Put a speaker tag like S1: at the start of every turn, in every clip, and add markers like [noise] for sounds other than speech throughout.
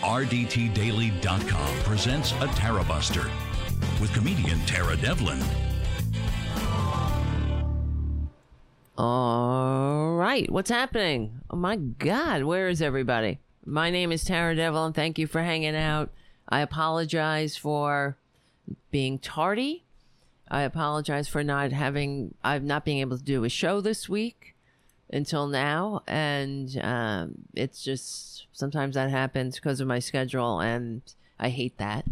S1: RDTDaily.com presents a Tara Buster with comedian Tara Devlin.
S2: All right, what's happening? Oh my God, where is everybody? My name is Tara Devlin. Thank you for hanging out. I apologize for being tardy. I apologize for not having, I've not being able to do a show this week until now. And um, it's just sometimes that happens because of my schedule. And I hate that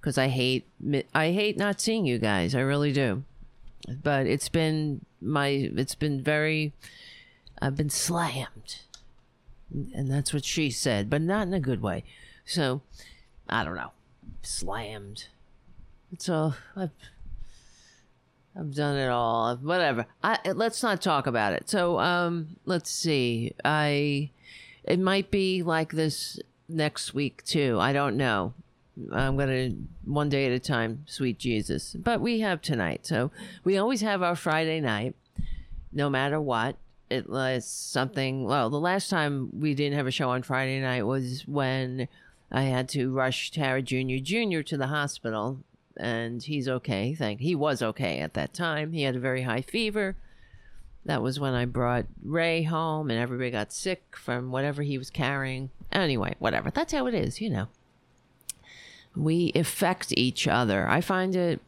S2: because I hate, I hate not seeing you guys. I really do. But it's been my, it's been very, I've been slammed. And that's what she said, but not in a good way. So, I don't know. Slammed. So I've I've done it all. Whatever. I let's not talk about it. So um let's see. I it might be like this next week too. I don't know. I'm gonna one day at a time, sweet Jesus. But we have tonight, so we always have our Friday night, no matter what. It was something. Well, the last time we didn't have a show on Friday night was when I had to rush Tara Jr. Jr. to the hospital, and he's okay. Thank he was okay at that time. He had a very high fever. That was when I brought Ray home, and everybody got sick from whatever he was carrying. Anyway, whatever. That's how it is, you know. We affect each other. I find it,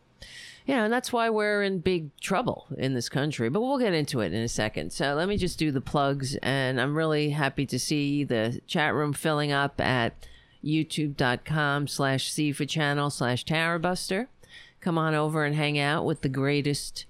S2: you know, and that's why we're in big trouble in this country. But we'll get into it in a second. So let me just do the plugs, and I'm really happy to see the chat room filling up at youtube.com slash C for channel slash Tarabuster. Come on over and hang out with the greatest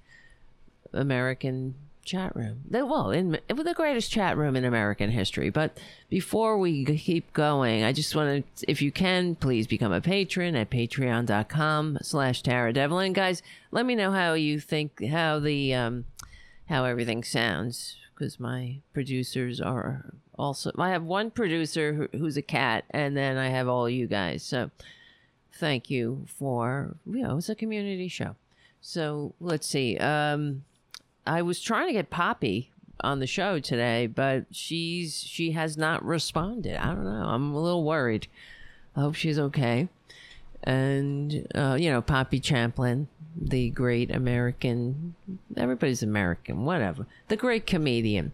S2: American chat room. Well, in the greatest chat room in American history. But before we keep going, I just want to, if you can, please become a patron at patreon.com slash Tara Devlin. Guys, let me know how you think, how the, um, how everything sounds because my producers are also I have one producer who, who's a cat, and then I have all you guys. So thank you for you know it's a community show. So let's see. Um, I was trying to get Poppy on the show today, but she's she has not responded. I don't know. I'm a little worried. I hope she's okay. And uh, you know, Poppy Champlin, the great American, everybody's American, whatever, the great comedian.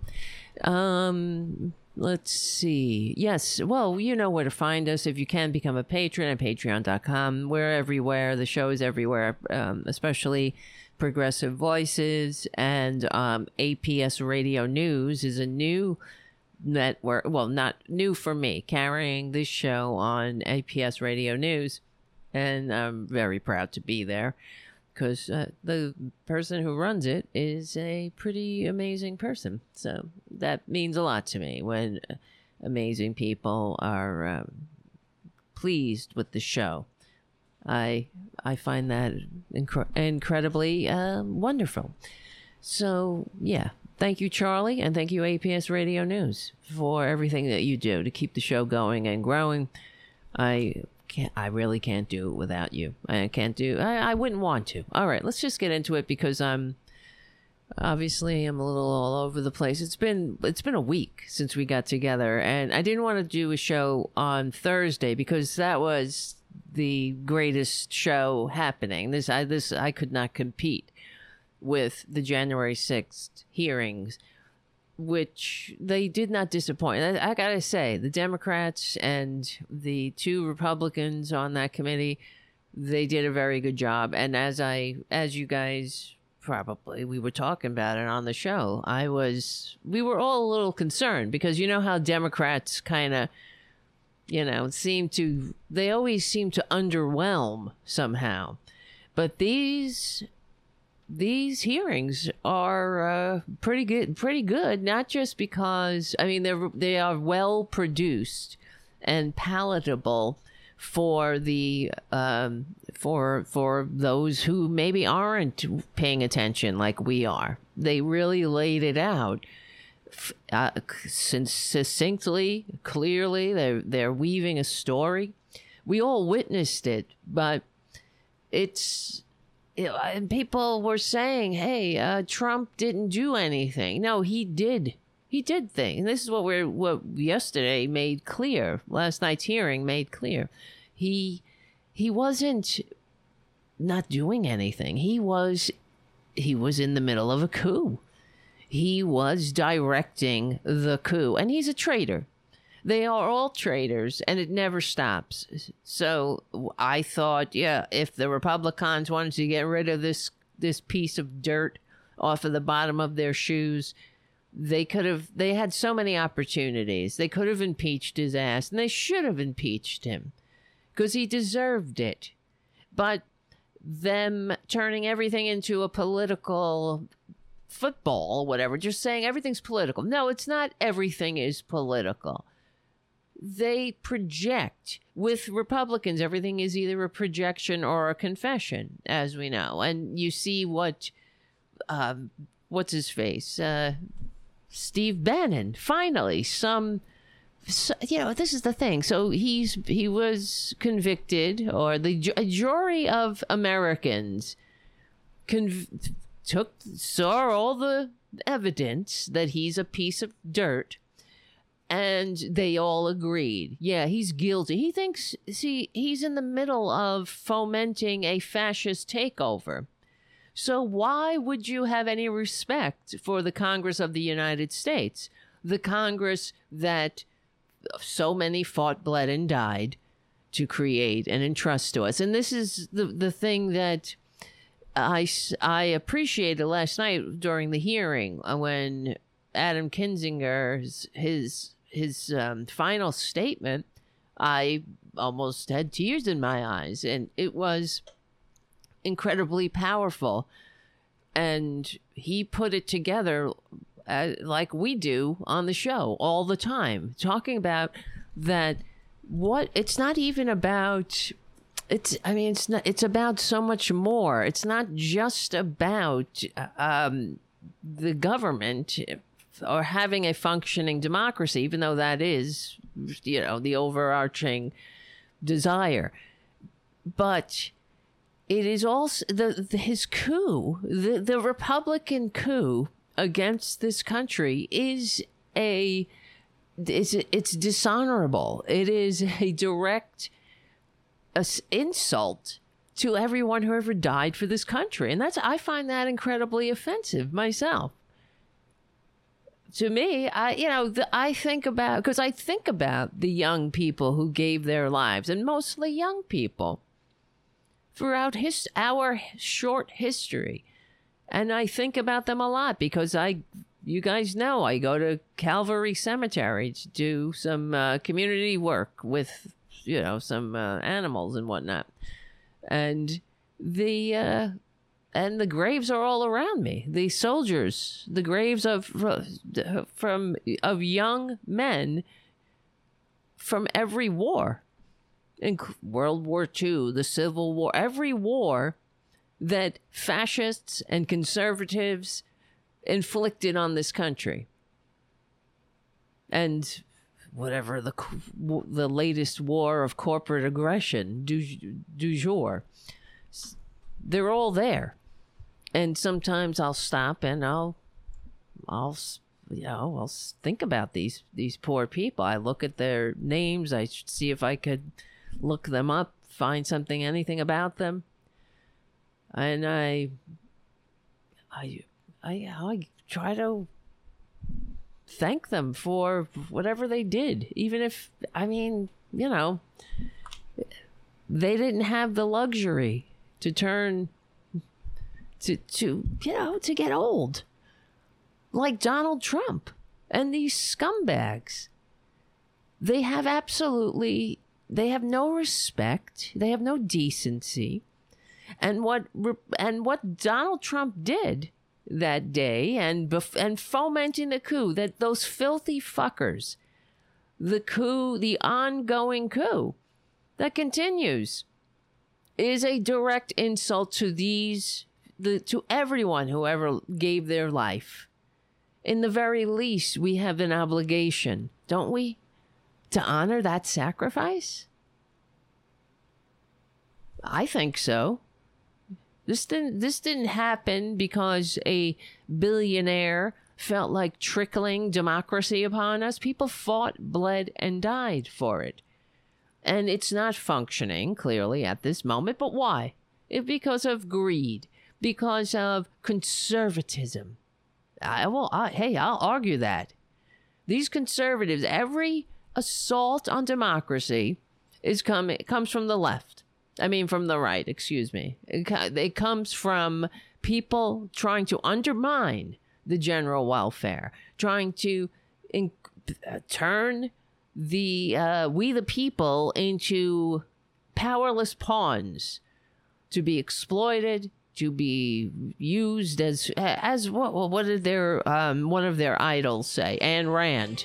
S2: Um, let's see. Yes, well, you know where to find us. If you can become a patron at patreon.com, we're everywhere. The show is everywhere, um, especially Progressive Voices and um, APS Radio News is a new network. Well, not new for me, carrying this show on APS Radio News. And I'm very proud to be there because uh, the person who runs it is a pretty amazing person. So that means a lot to me when amazing people are um, pleased with the show. I I find that incre- incredibly uh, wonderful. So yeah, thank you, Charlie, and thank you, APS Radio News, for everything that you do to keep the show going and growing. I can't I really can't do it without you. I can't do I, I wouldn't want to. All right, let's just get into it because I'm obviously I'm a little all over the place. It's been it's been a week since we got together and I didn't want to do a show on Thursday because that was the greatest show happening. This I this I could not compete with the January 6th hearings which they did not disappoint. I, I, gotta say, the Democrats and the two Republicans on that committee, they did a very good job. And as I, as you guys probably we were talking about it on the show, I was, we were all a little concerned because you know how Democrats kind of, you know, seem to, they always seem to underwhelm somehow. But these these hearings are uh, pretty good. Pretty good, not just because I mean they're they are well produced and palatable for the um, for for those who maybe aren't paying attention like we are. They really laid it out uh, succinctly, clearly. They're they're weaving a story. We all witnessed it, but it's and people were saying, "Hey, uh, Trump didn't do anything." No, he did He did things. And this is what we're what yesterday made clear. Last night's hearing made clear. He he wasn't not doing anything. He was he was in the middle of a coup. He was directing the coup, and he's a traitor. They are all traitors, and it never stops. So I thought, yeah, if the Republicans wanted to get rid of this this piece of dirt off of the bottom of their shoes, they could have they had so many opportunities. They could have impeached his ass and they should have impeached him because he deserved it. But them turning everything into a political football whatever just saying everything's political. No it's not everything is political they project with republicans everything is either a projection or a confession as we know and you see what um, what's his face uh, Steve Bannon. Finally, some. So, you know, this is the thing. So he's he was convicted, or the a jury of Americans conv- took saw all the evidence that he's a piece of dirt, and they all agreed. Yeah, he's guilty. He thinks. See, he's in the middle of fomenting a fascist takeover. So why would you have any respect for the Congress of the United States? The Congress that so many fought, bled, and died to create and entrust to us. And this is the, the thing that I, I appreciated last night during the hearing uh, when Adam Kinzinger's his his um, final statement. I almost had tears in my eyes, and it was incredibly powerful. And he put it together uh, like we do on the show all the time, talking about that what it's not even about it's i mean it's not it's about so much more it's not just about um, the government or having a functioning democracy even though that is you know the overarching desire but it is also the, the his coup, the the Republican coup against this country is a it's it's dishonorable. It is a direct insult to everyone who ever died for this country, and that's I find that incredibly offensive myself. To me, I you know the, I think about because I think about the young people who gave their lives, and mostly young people throughout his our short history. And I think about them a lot because I you guys know I go to Calvary Cemetery to do some uh, community work with you know some uh, animals and whatnot, and the uh, and the graves are all around me. The soldiers, the graves of from of young men from every war in World War II, the Civil War, every war that fascists and conservatives inflicted on this country. And whatever the the latest war of corporate aggression du, du jour, they're all there. And sometimes I'll stop and I'll I'll you know I'll think about these these poor people. I look at their names. I see if I could look them up, find something, anything about them, and I, I, I, I try to thank them for whatever they did, even if I mean, you know, they didn't have the luxury to turn to to you know to get old like Donald Trump and these scumbags. They have absolutely they have no respect. They have no decency. And what and what Donald Trump did that day and bef- and fomenting the coup that those filthy fuckers the coup the ongoing coup that continues is a direct insult to these the to everyone who ever gave their life in the very least we have an obligation don't we to honor that sacrifice? I think so. This didn't this didn't happen because a billionaire felt like trickling democracy upon us. People fought, bled, and died for it. And it's not functioning clearly at this moment. But why? It, because of greed, because of conservatism. I, well, I, hey, I'll argue that. These conservatives, every assault on democracy is come comes from the left. I mean, from the right. Excuse me. It, it comes from people trying to undermine the general welfare, trying to in, uh, turn the uh, we the people into powerless pawns to be exploited, to be used as as what what did their um, one of their idols say? Ayn Rand.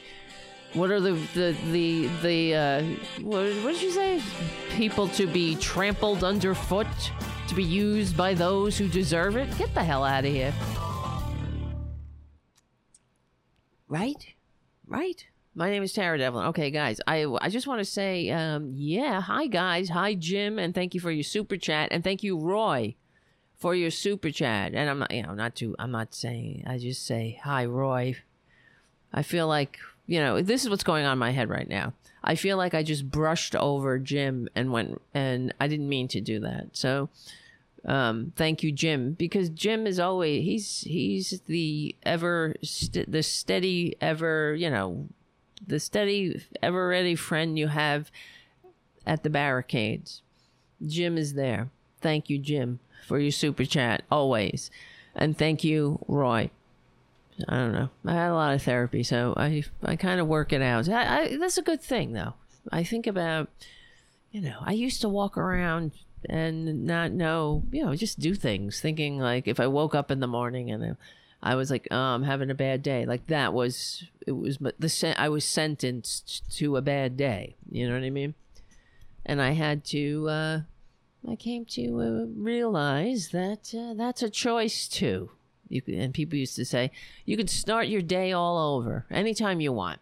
S2: What are the the the the uh, what, what did you say? People to be trampled underfoot, to be used by those who deserve it. Get the hell out of here. Right, right. My name is Tara Devlin. Okay, guys, I I just want to say, um, yeah, hi guys, hi Jim, and thank you for your super chat, and thank you Roy for your super chat. And I'm not, you know, not too. I'm not saying. I just say hi Roy. I feel like you know this is what's going on in my head right now. I feel like I just brushed over Jim and went, and I didn't mean to do that. So, um, thank you, Jim, because Jim is always he's he's the ever st- the steady ever you know the steady, ever ready friend you have at the barricades. Jim is there. Thank you, Jim, for your super chat always. And thank you, Roy. I don't know. I had a lot of therapy, so I I kind of work it out. I, I, that's a good thing, though. I think about, you know, I used to walk around and not know, you know, just do things, thinking like if I woke up in the morning and I was like, oh, I'm having a bad day. Like that was it was the I was sentenced to a bad day. You know what I mean? And I had to. Uh, I came to uh, realize that uh, that's a choice too. You could, and people used to say you could start your day all over anytime you want,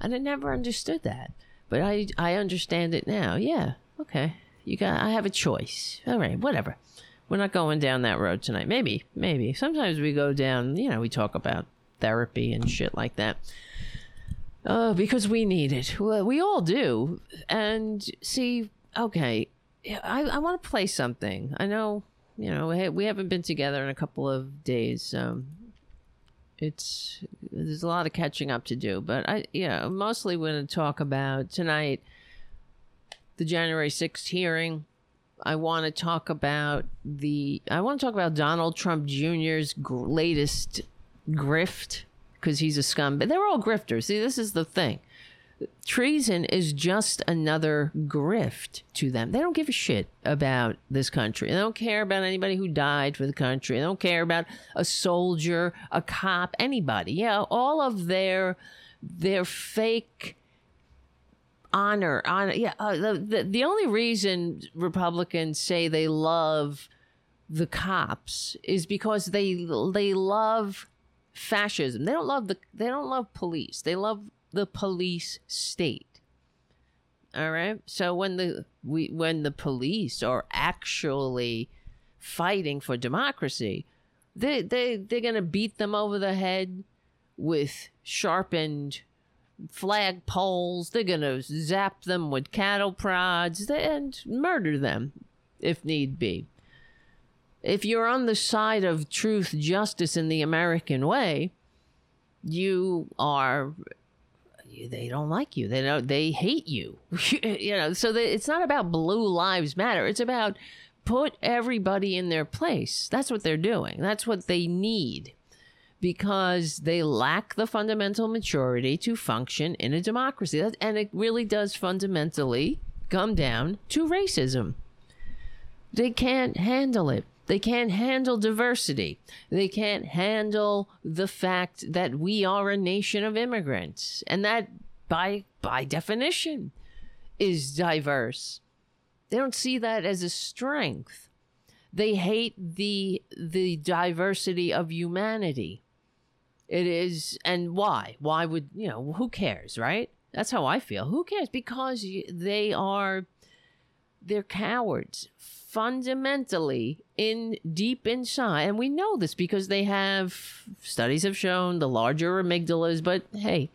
S2: and I never understood that. But I I understand it now. Yeah, okay. You got. I have a choice. All right, whatever. We're not going down that road tonight. Maybe, maybe. Sometimes we go down, you know, we talk about therapy and shit like that. Uh, because we need it. We all do. And see, okay, I, I want to play something. I know, you know, we haven't been together in a couple of days. Um, it's there's a lot of catching up to do, but I, know, mostly we're going to talk about tonight the January 6th hearing I want to talk about the. I want to talk about Donald Trump Jr.'s latest grift because he's a scumbag. They're all grifters. See, this is the thing. Treason is just another grift to them. They don't give a shit about this country. They don't care about anybody who died for the country. They don't care about a soldier, a cop, anybody. Yeah, all of their their fake honor honor yeah uh, the, the, the only reason republicans say they love the cops is because they they love fascism they don't love the they don't love police they love the police state all right so when the we when the police are actually fighting for democracy they they they're to beat them over the head with sharpened flag poles. They're to zap them with cattle prods and murder them if need be. If you're on the side of truth, justice, in the American way, you are they don't like you. They don't. They hate you. [laughs] you know. So they, it's not about blue lives matter. It's about put everybody in their place. That's what they're doing. That's what they need because they lack the fundamental maturity to function in a democracy. And it really does fundamentally come down to racism. They can't handle it. They can't handle diversity. They can't handle the fact that we are a nation of immigrants. And that, by, by definition, is diverse. They don't see that as a strength. They hate the, the diversity of humanity. It is, and why? Why would, you know, who cares, right? That's how I feel. Who cares? Because they are they're cowards fundamentally in deep inside and we know this because they have studies have shown the larger amygdalas but hey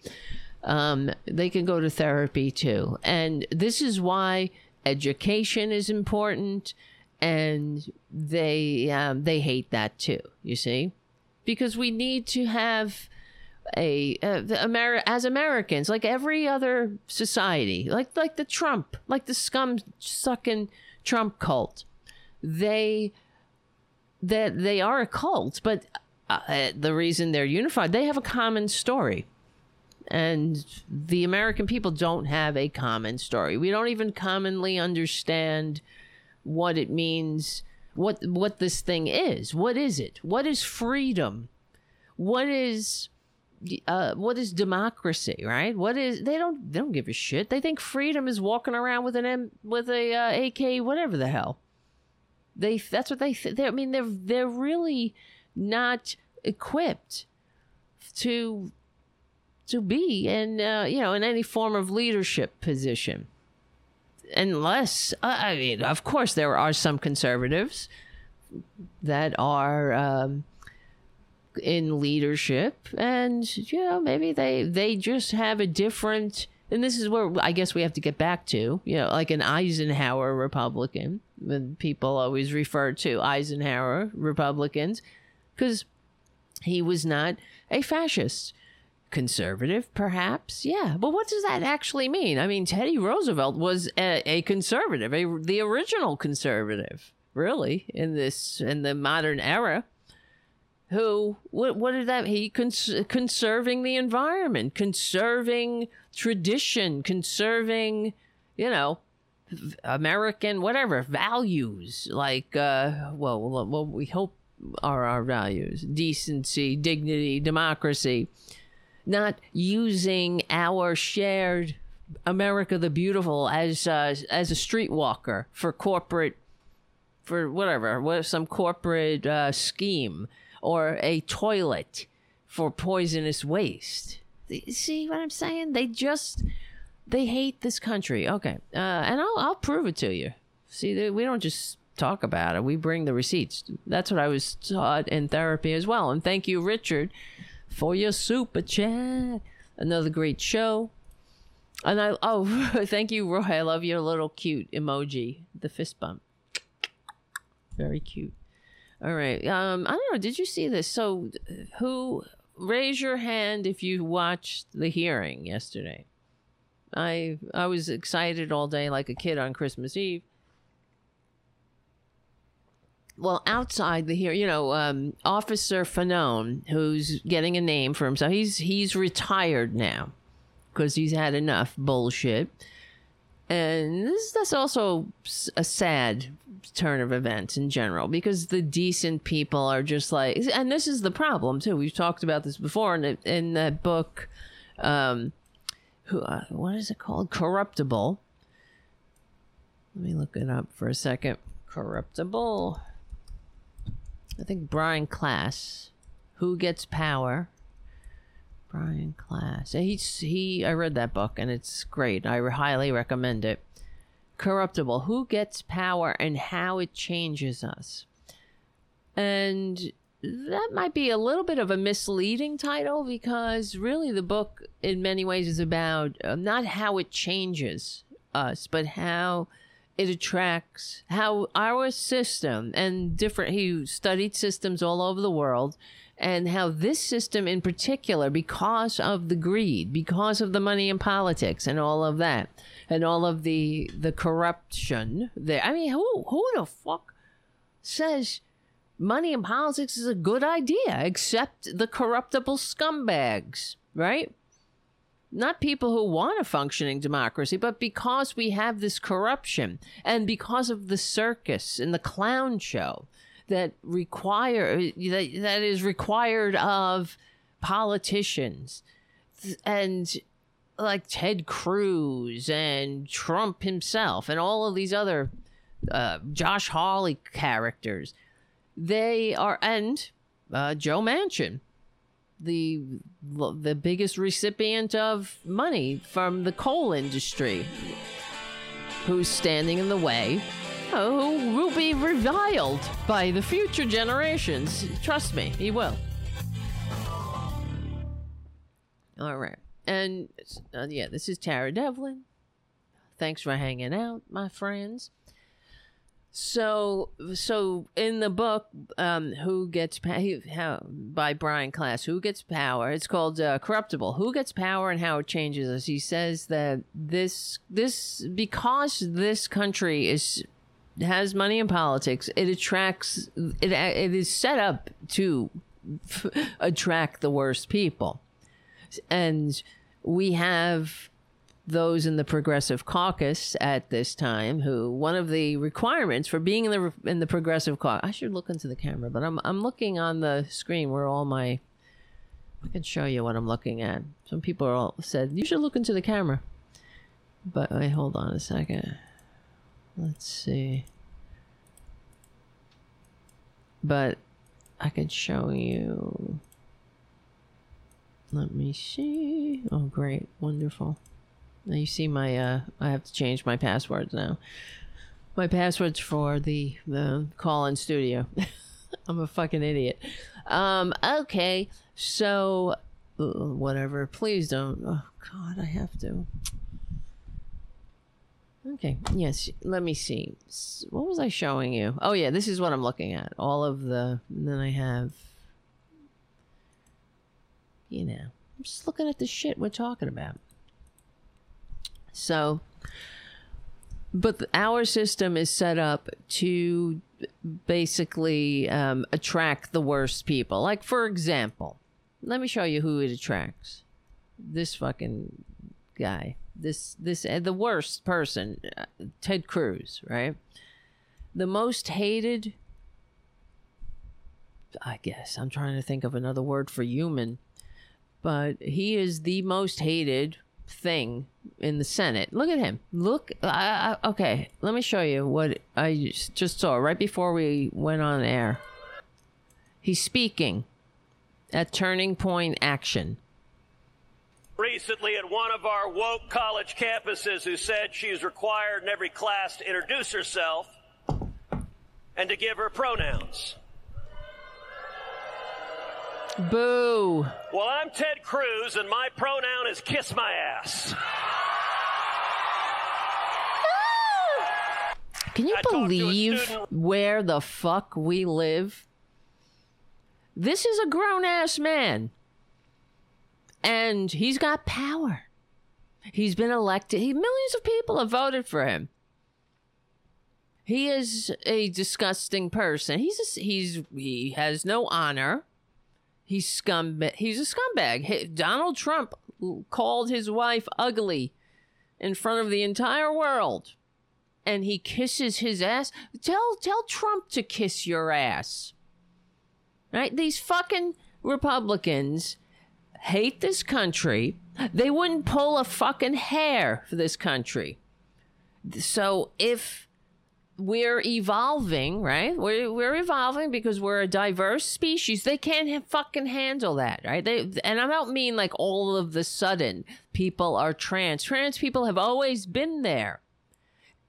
S2: um, they can go to therapy too. And this is why education is important and they um, they hate that too you see? Because we need to have a uh, Ameri- as Americans, like every other society, like like the Trump, like the scum sucking Trump cult, they that they are a cult, but uh, the reason they're unified, they have a common story. And the American people don't have a common story. We don't even commonly understand what it means, what what this thing is. What is it? What is freedom? What is uh, what is democracy, right? What is they don't they don't give a shit. They think freedom is walking around with an M with a uh, AK whatever the hell. They that's what they, th- I mean they're they're really not equipped to to be in uh, you know in any form of leadership position unless uh, I mean of course there are some conservatives that are um, in leadership and you know maybe they they just have a different and this is where I guess we have to get back to, you know, like an Eisenhower Republican. When people always refer to Eisenhower Republicans, because he was not a fascist. Conservative, perhaps, yeah. But what does that actually mean? I mean, Teddy Roosevelt was a, a conservative, a, the original conservative, really, in this in the modern era who what what did that he cons- conserving the environment conserving tradition conserving you know american whatever values like uh well what we hope are our values decency dignity democracy not using our shared america the beautiful as uh, as a streetwalker for corporate for whatever what some corporate uh, scheme or a toilet for poisonous waste. See what I'm saying? They just they hate this country. Okay, uh, and I'll I'll prove it to you. See, we don't just talk about it; we bring the receipts. That's what I was taught in therapy as well. And thank you, Richard, for your super chat. Another great show. And I oh, [laughs] thank you, Roy. I love your little cute emoji, the fist bump. Very cute. All right. Um, I don't know. Did you see this? So, who raise your hand if you watched the hearing yesterday? I I was excited all day like a kid on Christmas Eve. Well, outside the here, you know, um, Officer Fanone, who's getting a name for himself, he's he's retired now because he's had enough bullshit and this that's also a sad turn of events in general because the decent people are just like and this is the problem too we've talked about this before in, in that book um who uh, what is it called corruptible let me look it up for a second corruptible i think Brian Klaas who gets power Brian Klaas He's he. I read that book and it's great. I highly recommend it. Corruptible. Who gets power and how it changes us. And that might be a little bit of a misleading title because really the book in many ways is about uh, not how it changes us, but how it attracts how our system and different he studied systems all over the world and how this system in particular, because of the greed, because of the money in politics and all of that, and all of the the corruption there. I mean, who who the fuck says money in politics is a good idea except the corruptible scumbags, right? Not people who want a functioning democracy, but because we have this corruption and because of the circus and the clown show that require that, that is required of politicians and like Ted Cruz and Trump himself and all of these other uh, Josh Hawley characters. They are and uh, Joe Manchin, the the biggest recipient of money from the coal industry. who's standing in the way, uh, who will be reviled by the future generations. Trust me, he will. All right. And uh, yeah, this is Tara Devlin. Thanks for hanging out, my friends. So, so in the book, um, who gets how, by Brian Klaas, who gets power? It's called uh, Corruptible. Who gets power and how it changes us? He says that this this because this country is has money in politics, it attracts it. It is set up to [laughs] attract the worst people, and we have those in the progressive caucus at this time who one of the requirements for being in the in the progressive caucus I should look into the camera but I'm I'm looking on the screen where all my I can show you what I'm looking at. Some people all said you should look into the camera. But wait hold on a second. Let's see. But I could show you let me see oh great wonderful Now you see my uh I have to change my passwords now. My passwords for the the call in studio. [laughs] I'm a fucking idiot. Um okay. So uh, whatever. Please don't. Oh god, I have to. Okay. Yes, let me see. What was I showing you? Oh yeah, this is what I'm looking at. All of the then I have you know, I'm just looking at the shit we're talking about. So, but our system is set up to basically um, attract the worst people. Like, for example, let me show you who it attracts. This fucking guy. This this uh, the worst person, uh, Ted Cruz, right? The most hated. I guess I'm trying to think of another word for human, but he is the most hated thing in the Senate. Look at him. Look. Uh, okay, let me show you what I just saw right before we went on air. He's speaking at Turning Point Action.
S3: Recently, at one of our woke college campuses, who said she's required in every class to introduce herself and to give her pronouns.
S2: Boo.
S3: Well, I'm Ted Cruz, and my pronoun is kiss my ass. Ah!
S2: Can you I believe where the fuck we live? This is a grown ass man. And he's got power. He's been elected. He, millions of people have voted for him. He is a disgusting person. He's a, he's he has no honor. He's scum. He's a scumbag. Donald Trump called his wife ugly in front of the entire world, and he kisses his ass. Tell tell Trump to kiss your ass. Right? These fucking Republicans hate this country. They wouldn't pull a fucking hair for this country. So if we're evolving, right? We're we're evolving because we're a diverse species. They can't fucking handle that, right? They and I don't mean like all of the sudden people are trans. Trans people have always been there,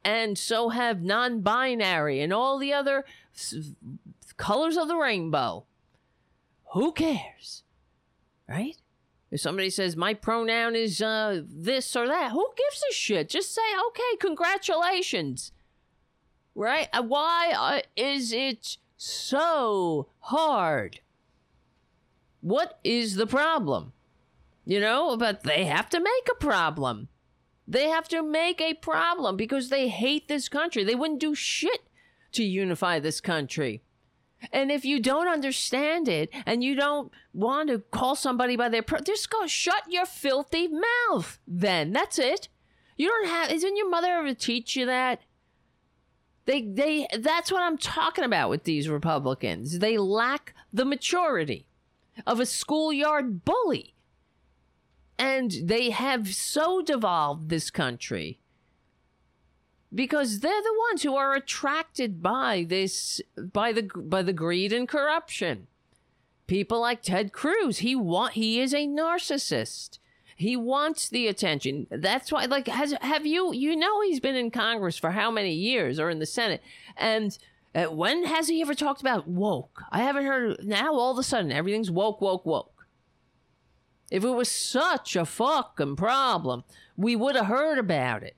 S2: and so have non-binary and all the other s- colors of the rainbow. Who cares, right? If somebody says my pronoun is uh, this or that, who gives a shit? Just say okay, congratulations right? Why uh, is it so hard? What is the problem? You know, but they have to make a problem. They have to make a problem because they hate this country. They wouldn't do shit to unify this country. And if you don't understand it and you don't want to call somebody by their pro- just go shut your filthy mouth. Then that's it. You don't have. Isn't your mother ever teach you that? They they that's what I'm talking about with these Republicans. They lack the maturity of a schoolyard bully. And they have so devolved this country because they're the ones who are attracted by this by the by the greed and corruption. People like Ted Cruz, he want he is a narcissist. He wants the attention. That's why, like, has have you? You know, he's been in Congress for how many years, or in the Senate, and uh, when has he ever talked about woke? I haven't heard. Now all of a sudden, everything's woke, woke, woke. If it was such a fucking problem, we would have heard about it.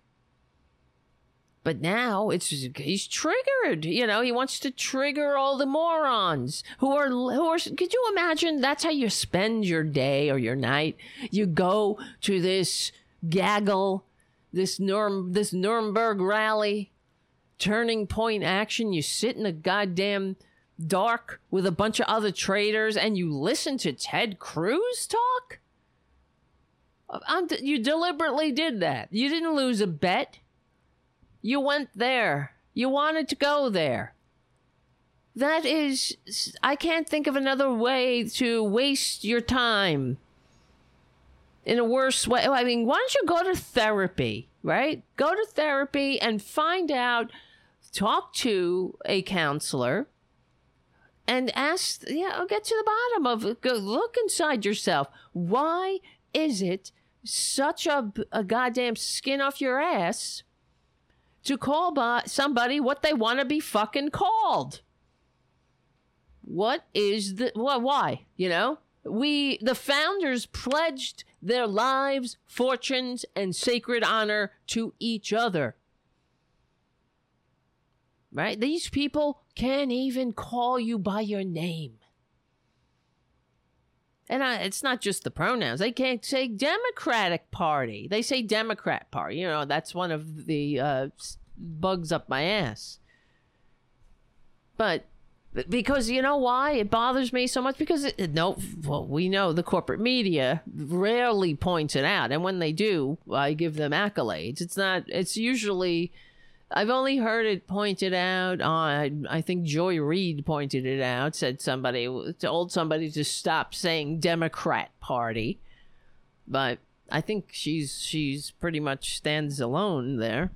S2: But now it's he's triggered. You know, he wants to trigger all the morons who are who are. Could you imagine? That's how you spend your day or your night. You go to this gaggle, this Nurem, this Nuremberg rally, turning point action. You sit in a goddamn dark with a bunch of other traitors and you listen to Ted Cruz talk. Uh, I'm, you deliberately did that. You didn't lose a bet. You went there. You wanted to go there. That is, I can't think of another way to waste your time in a worse way. I mean, why don't you go to therapy, right? Go to therapy and find out, talk to a counselor and ask, yeah, get to the bottom of go look inside yourself. Why is it such a, a goddamn skin off your ass to call by somebody what they want to be fucking called. What is the well, why? You know, we the founders pledged their lives, fortunes, and sacred honor to each other. Right? These people can't even call you by your name. And I, it's not just the pronouns. They can't say Democratic Party. They say Democrat Party. You know, that's one of the uh, bugs up my ass. But because you know why it bothers me so much because it, no well we know the corporate media rarely points it out and when they do i give them accolades it's not it's usually I've only heard it pointed out uh, on, I think Joy Reid pointed it out, said somebody, told somebody to stop saying Democrat Party. But I think she's, she's pretty much stands alone there.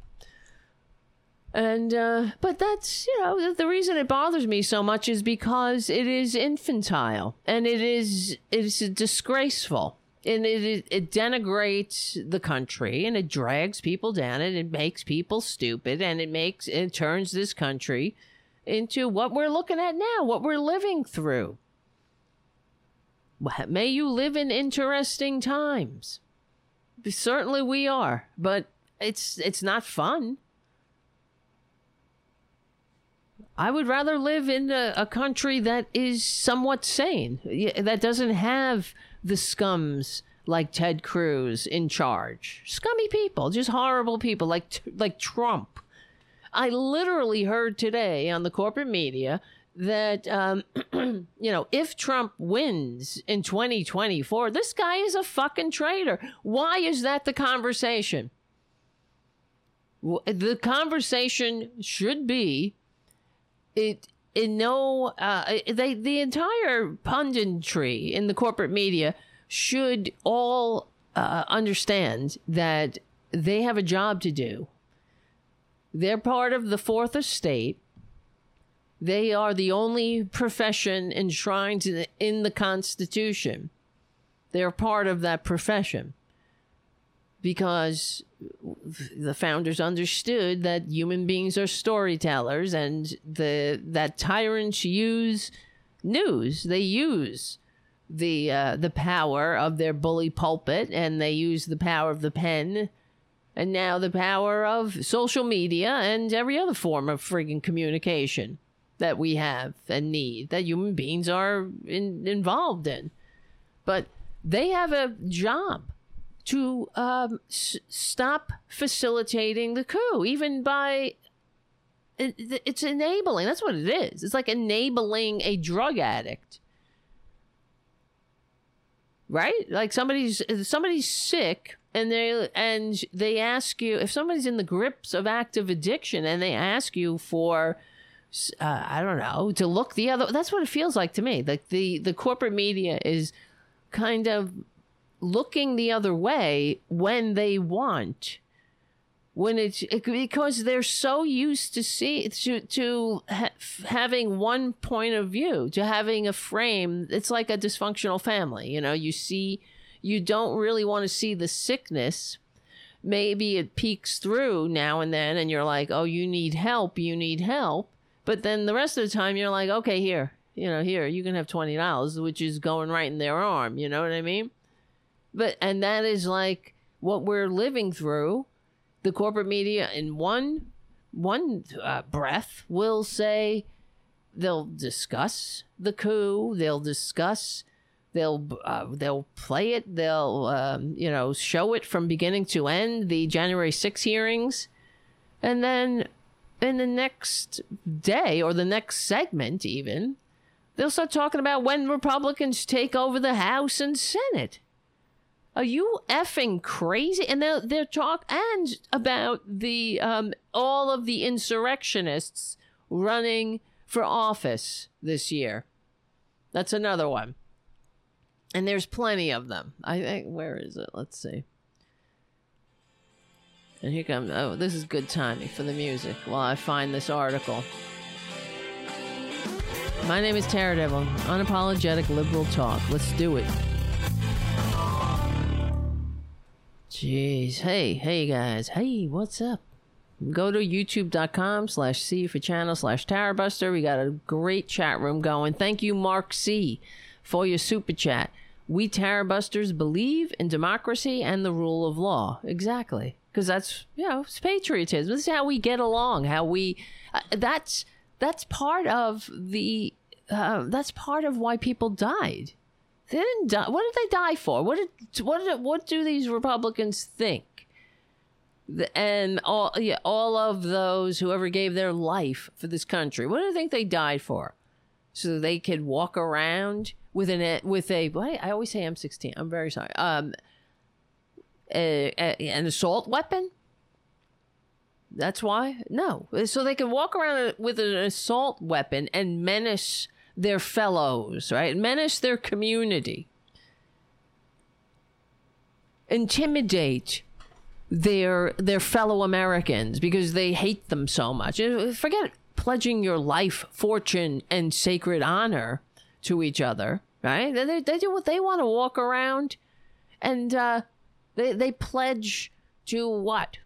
S2: And, uh, but that's, you know, the reason it bothers me so much is because it is infantile and it is, it is disgraceful. And it, it denigrates the country and it drags people down and it makes people stupid and it makes it turns this country into what we're looking at now what we're living through. May you live in interesting times. Certainly we are but it's it's not fun I would rather live in a, a country that is somewhat sane, that doesn't have the scums like Ted Cruz in charge. Scummy people, just horrible people like like Trump. I literally heard today on the corporate media that um, [clears throat] you know if Trump wins in 2024, this guy is a fucking traitor. Why is that the conversation? The conversation should be it in no uh, they the entire punditry in the corporate media should all uh, understand that they have a job to do. They're part of the fourth estate. They are the only profession enshrined in the Constitution. They're part of that profession because the founders understood that human beings are storytellers and the that tyrants use news. They use the uh, the power of their bully pulpit and they use the power of the pen and now the power of social media and every other form of friggin' communication that we have and need that human beings are in, involved in. But they have a job to um, s- stop facilitating the coup, even by it, it's enabling. That's what it is. It's like enabling a drug addict, right? Like somebody's somebody's sick, and they and they ask you if somebody's in the grips of active addiction, and they ask you for. Uh, I don't know to look the other. That's what it feels like to me. Like the the corporate media is kind of looking the other way when they want when it's it, because they're so used to see to to ha, having one point of view to having a frame it's like a dysfunctional family you know you see you don't really want to see the sickness. Maybe it peeks through now and then, and you're like, oh, you need help, you need help. But then the rest of the time, you're like, okay, here, you know, here, you can have $20, which is going right in their arm. You know what I mean? But, and that is like what we're living through. The corporate media, in one one uh, breath, will say they'll discuss the coup, they'll discuss they'll uh, they'll play it they'll um, you know show it from beginning to end the january 6 hearings and then in the next day or the next segment even they'll start talking about when republicans take over the house and senate are you effing crazy and they're, they're talk and about the um, all of the insurrectionists running for office this year that's another one and there's plenty of them. I think where is it? Let's see. And here comes. Oh, this is good timing for the music while I find this article. My name is Tara Devlin. Unapologetic liberal talk. Let's do it. Jeez. Hey, hey guys. Hey, what's up? Go to youtube.com slash C for channel slash Tarabuster. We got a great chat room going. Thank you, Mark C, for your super chat. We Tarabusters believe in democracy and the rule of law. Exactly. Because that's, you know, it's patriotism. This is how we get along, how we, uh, that's, that's part of the, uh, that's part of why people died. They didn't die. What did they die for? What did, what did, what do these Republicans think? and all yeah, all of those who ever gave their life for this country, what do you think they died for? So they could walk around with an with a what I always say M16. I'm very sorry. Um, a, a, an assault weapon. That's why no. So they can walk around with an assault weapon and menace their fellows, right? Menace their community. Intimidate their their fellow Americans because they hate them so much. Forget pledging your life, fortune, and sacred honor to each other, right? They, they do what they want to walk around and uh, they, they pledge to what?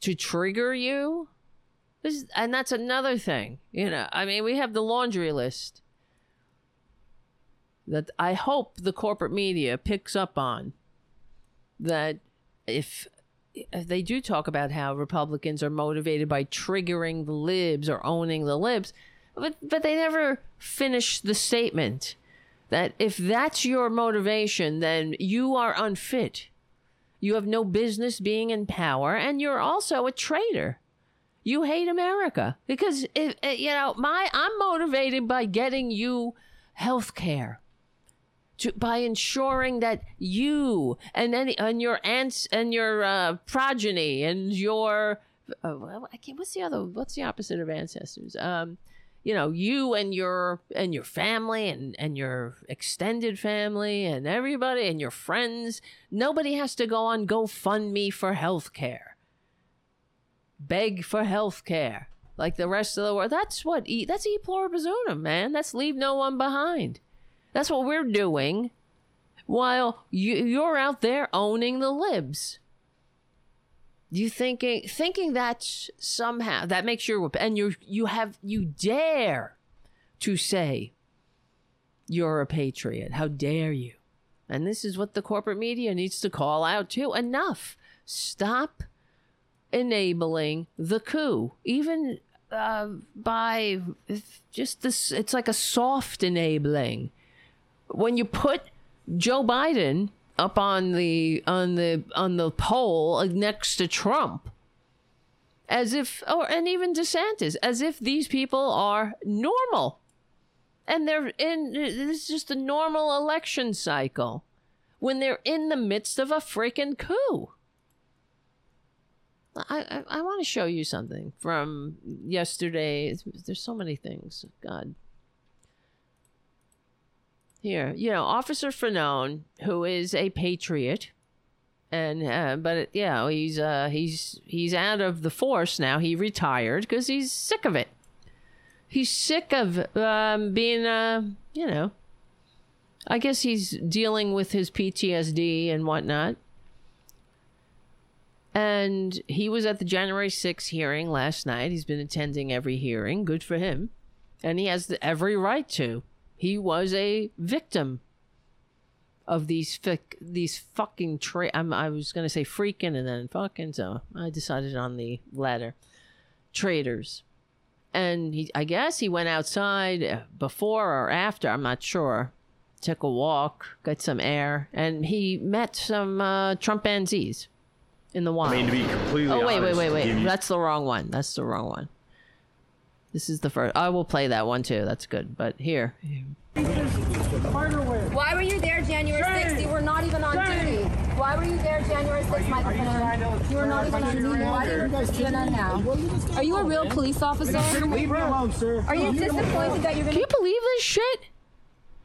S2: To trigger you? This, and that's another thing, you know. I mean, we have the laundry list that I hope the corporate media picks up on. That if they do talk about how Republicans are motivated by triggering the libs or owning the libs, but but they never finish the statement that if that's your motivation, then you are unfit. You have no business being in power, and you're also a traitor. You hate America. Because eh, you know my I'm motivated by getting you health care. To, by ensuring that you and any and your aunts and your uh, progeny and your uh, what's the other what's the opposite of ancestors? Um you know you and your and your family and and your extended family and everybody and your friends. Nobody has to go on gofundme for health care beg for health care like the rest of the world that's what e, that's e pluribus unum man that's leave no one behind that's what we're doing while you, you're out there owning the libs you thinking thinking that somehow that makes you and you you have you dare to say you're a patriot. How dare you? And this is what the corporate media needs to call out too. Enough. Stop enabling the coup, even uh, by just this. It's like a soft enabling. When you put Joe Biden up on the on the on the pole next to Trump as if or and even DeSantis as if these people are normal and they're in this is just a normal election cycle when they're in the midst of a freaking coup I, I, I want to show you something from yesterday. There's so many things. God. Here, you know, Officer Fanone, who is a patriot, and uh, but yeah, he's uh, he's he's out of the force now. He retired because he's sick of it. He's sick of um, being, uh, you know, I guess he's dealing with his PTSD and whatnot. And he was at the January 6th hearing last night. He's been attending every hearing. Good for him. And he has the, every right to. He was a victim of these fic- these fucking tra- I'm, I was going to say freaking and then fucking, so I decided on the latter. Traitors. And he, I guess he went outside before or after, I'm not sure. Took a walk, got some air, and he met some uh, Trumpanzees in the wild.
S4: I mean, to be completely
S2: oh, wait, wait,
S4: honest,
S2: wait, wait.
S4: give you-
S2: That's the wrong one. That's the wrong one. This is the first. I will play that one too. That's good. But here,
S5: Why were you there January 6th? You were not even on duty. Why were you there January 6th, Michael Fanone? You were not even on duty. Why didn't you go to CNN now? Are you a real police officer?
S6: Leave me alone, sir.
S5: Are you disappointed that you're going to.
S2: Can
S5: going
S2: you believe this shit?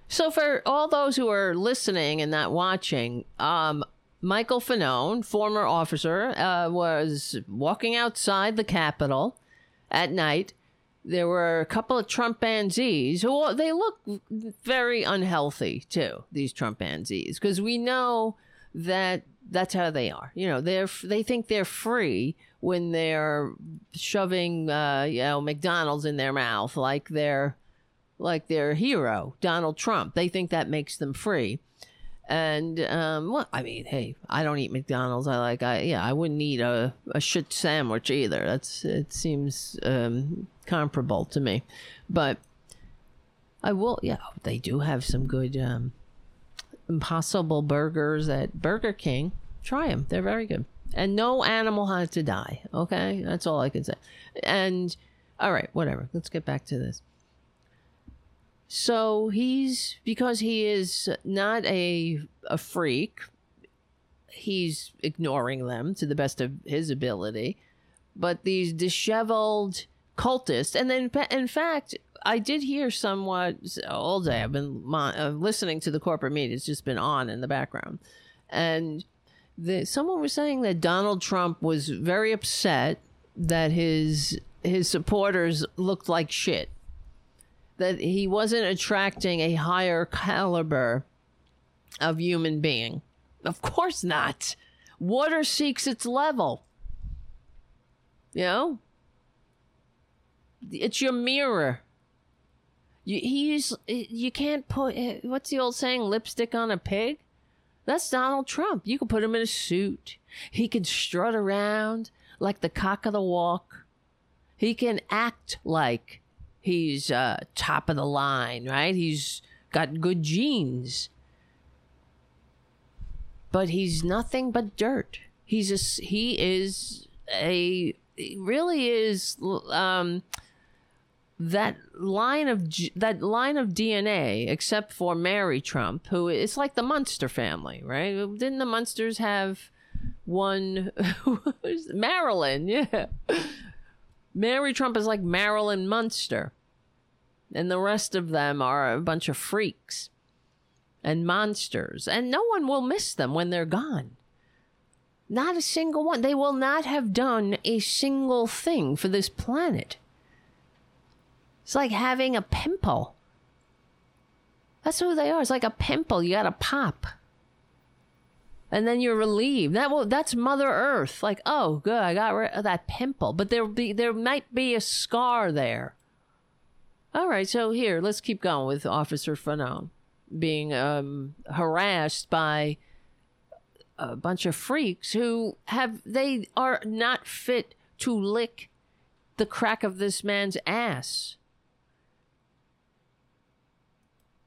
S2: So for all those who are listening and not watching, um, Michael Fanone, former officer, uh, was walking outside the Capitol at night. There were a couple of Trumpanzees who they look very unhealthy too. These Trumpanzees, because we know that that's how they are. You know, they're they think they're free when they're shoving, uh, you know, McDonald's in their mouth like they're like their hero, Donald Trump. They think that makes them free. And um, well, I mean, hey, I don't eat McDonald's. I like, I yeah, I wouldn't eat a, a shit sandwich either. That's it seems um, comparable to me, but I will. Yeah, they do have some good um, Impossible burgers at Burger King. Try them; they're very good. And no animal had to die. Okay, that's all I can say. And all right, whatever. Let's get back to this. So he's because he is not a a freak. He's ignoring them to the best of his ability. But these disheveled cultists, and then in fact, I did hear somewhat all day. I've been uh, listening to the corporate media; it's just been on in the background, and the, someone was saying that Donald Trump was very upset that his his supporters looked like shit that he wasn't attracting a higher caliber of human being. Of course not. Water seeks its level. You know? It's your mirror. You, he's you can't put what's the old saying lipstick on a pig? That's Donald Trump. You could put him in a suit. He can strut around like the cock of the walk. He can act like he's uh, top of the line, right? He's got good genes, but he's nothing but dirt. He's a he is a he really is um, that line of that line of DNA, except for Mary Trump, who it's like the Munster family, right? Didn't the Munsters have one? [laughs] Marilyn, yeah. Mary Trump is like Marilyn Munster and the rest of them are a bunch of freaks and monsters, and no one will miss them when they're gone. Not a single one. They will not have done a single thing for this planet. It's like having a pimple. That's who they are. It's like a pimple. You got to pop. And then you're relieved. That will, that's Mother Earth. Like, oh, good, I got rid of that pimple. But there be there might be a scar there. All right, so here, let's keep going with Officer Fanone being um, harassed by a bunch of freaks who have, they are not fit to lick the crack of this man's ass.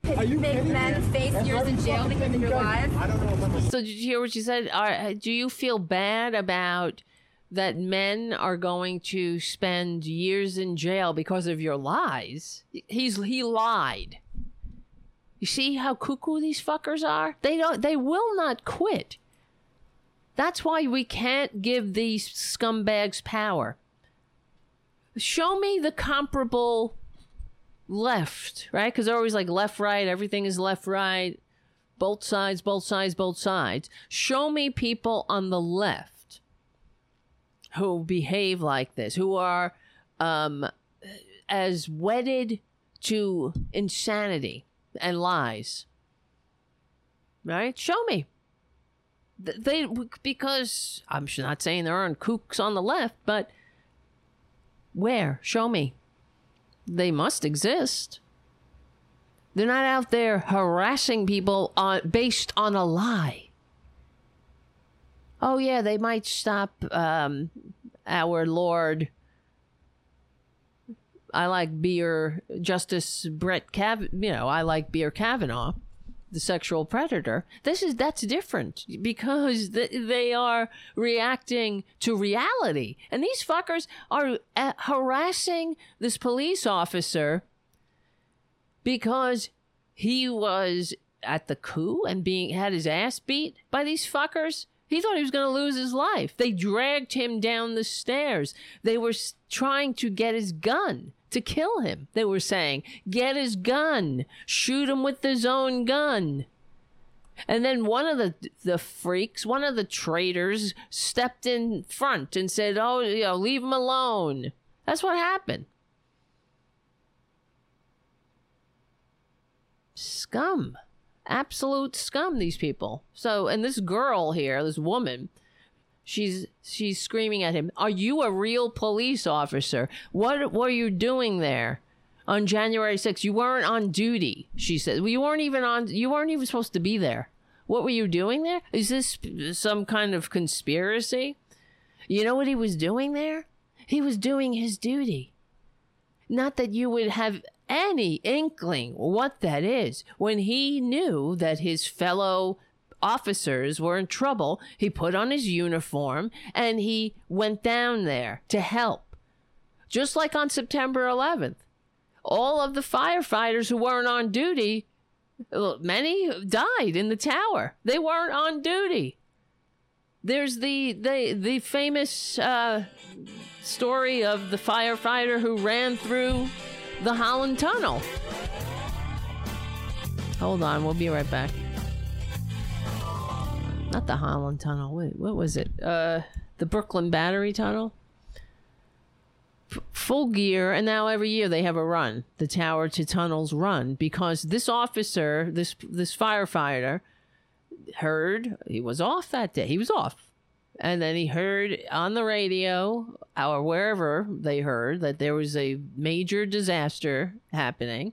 S5: Are Make men face years in jail because of your lies?
S2: So did you hear what she said? Are, do you feel bad about that men are going to spend years in jail because of your lies? He's he lied. You see how cuckoo these fuckers are? They don't they will not quit. That's why we can't give these scumbags power. Show me the comparable left, right? Because they're always like left, right, everything is left, right, both sides, both sides, both sides. Show me people on the left who behave like this, who are um, as wedded to insanity and lies right? Show me. They because I'm not saying there aren't kooks on the left, but where? Show me. They must exist. They're not out there harassing people on, based on a lie. Oh yeah, they might stop um, our Lord. I like beer, Justice Brett Kav. You know, I like beer Kavanaugh the sexual predator. This is that's different because th- they are reacting to reality, and these fuckers are uh, harassing this police officer because he was at the coup and being had his ass beat by these fuckers. He thought he was going to lose his life. They dragged him down the stairs. They were trying to get his gun to kill him. They were saying, get his gun, shoot him with his own gun. And then one of the the freaks, one of the traitors, stepped in front and said, "Oh, you know, leave him alone." That's what happened. Scum, absolute scum. These people. So, and this girl here, this woman, She's she's screaming at him, "Are you a real police officer? What were you doing there?" On January 6th, you weren't on duty, she said. You weren't even on you weren't even supposed to be there. What were you doing there? Is this some kind of conspiracy? You know what he was doing there? He was doing his duty. Not that you would have any inkling what that is when he knew that his fellow officers were in trouble, he put on his uniform and he went down there to help. Just like on September 11th. All of the firefighters who weren't on duty, many died in the tower. They weren't on duty. There's the the the famous uh, story of the firefighter who ran through the Holland Tunnel. Hold on, we'll be right back not the Holland Tunnel. What, what was it? Uh, the Brooklyn Battery Tunnel. Full gear, and now every year they have a run, the Tower to Tunnels run, because this officer, this this firefighter, heard he was off that day. He was off, and then he heard on the radio or wherever they heard that there was a major disaster happening,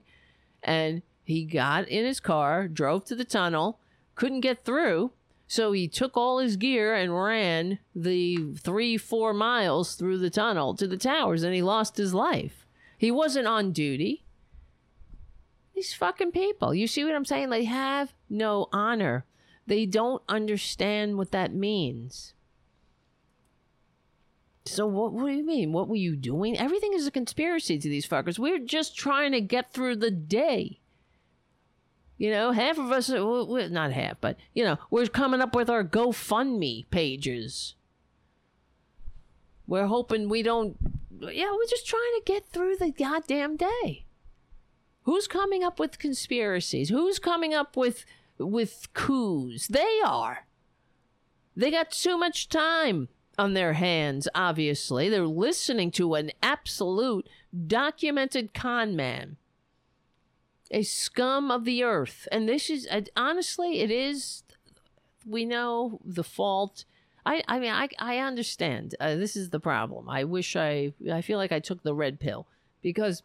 S2: and he got in his car, drove to the tunnel, couldn't get through so he took all his gear and ran the three, four miles through the tunnel to the towers and he lost his life. He wasn't on duty. These fucking people. You see what I'm saying? They have no honor. They don't understand what that means. So what, what do you mean? What were you doing? Everything is a conspiracy to these fuckers. We're just trying to get through the day. You know, half of us, uh, well, not half, but, you know, we're coming up with our GoFundMe pages. We're hoping we don't, yeah, we're just trying to get through the goddamn day. Who's coming up with conspiracies? Who's coming up with with coups? They are. They got too much time on their hands, obviously. They're listening to an absolute documented con man a scum of the earth. And this is, honestly, it is, we know the fault. I, I mean, I, I understand. Uh, this is the problem. I wish I, I feel like I took the red pill because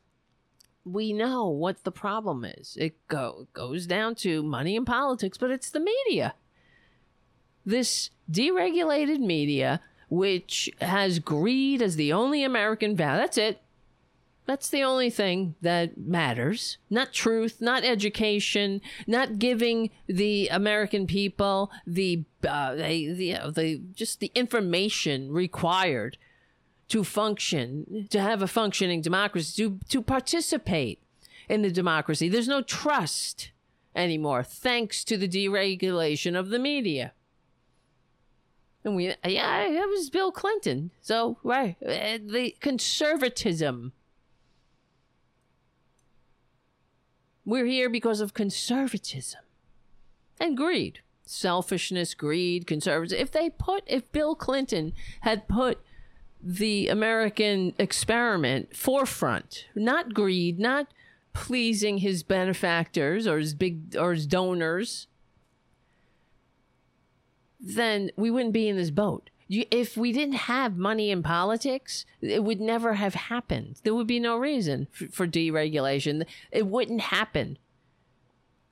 S2: we know what the problem is. It go, goes down to money and politics, but it's the media. This deregulated media, which has greed as the only American value. That's it. That's the only thing that matters. Not truth, not education, not giving the American people the uh, the, the, uh, the just the information required to function, to have a functioning democracy, to to participate in the democracy. There's no trust anymore, thanks to the deregulation of the media. And we, yeah, it was Bill Clinton. So, right, uh, the conservatism We're here because of conservatism and greed. Selfishness, greed, conservatism. If they put, if Bill Clinton had put the American experiment forefront, not greed, not pleasing his benefactors or his big or his donors, then we wouldn't be in this boat. If we didn't have money in politics, it would never have happened. There would be no reason for, for deregulation. It wouldn't happen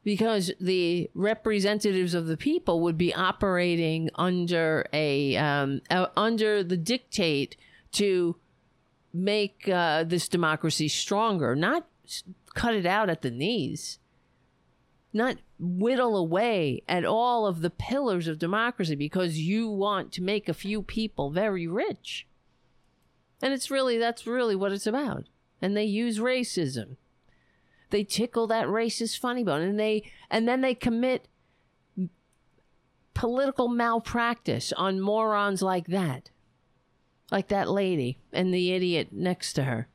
S2: because the representatives of the people would be operating under a um, uh, under the dictate to make uh, this democracy stronger, not cut it out at the knees, not whittle away at all of the pillars of democracy because you want to make a few people very rich. And it's really that's really what it's about. And they use racism. They tickle that racist funny bone. And they and then they commit political malpractice on morons like that. Like that lady and the idiot next to her.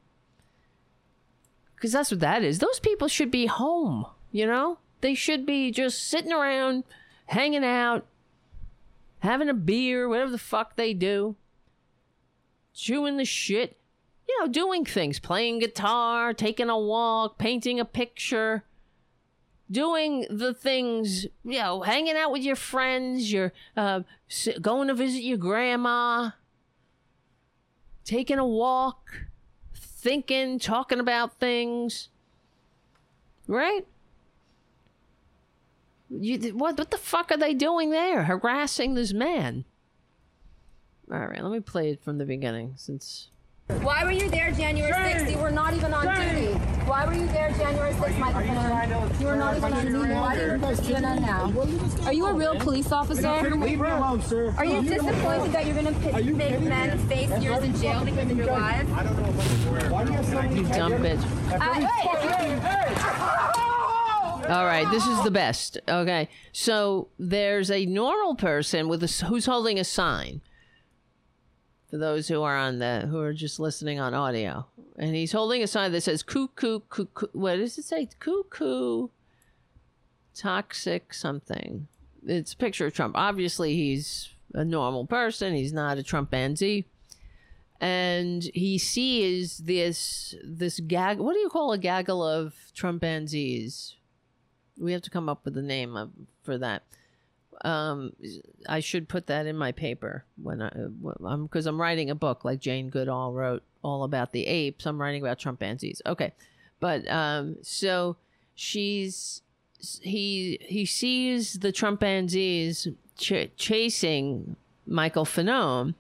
S2: Because that's what that is. Those people should be home you know they should be just sitting around hanging out having a beer whatever the fuck they do chewing the shit you know, doing things, playing guitar, taking a walk, painting a picture, doing the things, you know, hanging out with your friends, you're uh, going to visit your grandma, taking a walk, thinking, talking about things, right? You, what, what the fuck are they doing there? Harassing this man. All right, let me play it from the beginning since
S5: why were you there January 6th? You were not even on duty. Why were you there January 6th, Michael Fanone? You were not even on duty. Why do you put CNN now? Are you a real police officer?
S4: Leave me alone, sir.
S5: Are you disappointed that you're going to make men face years in jail because of your lives?
S4: Why do you have so many
S2: you dumb bitch. [laughs] All right, this is the best. Okay, so there's a normal person with a, who's holding a sign. For those who are on the who are just listening on audio, and he's holding a sign that says "cuckoo, cuckoo." What does it say? Cuckoo, toxic something. It's a picture of Trump. Obviously, he's a normal person. He's not a Trumpanzee and he sees this this gag what do you call a gaggle of trumpanzees we have to come up with a name of, for that. Um i should put that in my paper when i i'm because i'm writing a book like jane goodall wrote all about the apes. I'm writing about trumpanzees okay. But um so she's he he sees the trumpanzees ch- chasing michael fanone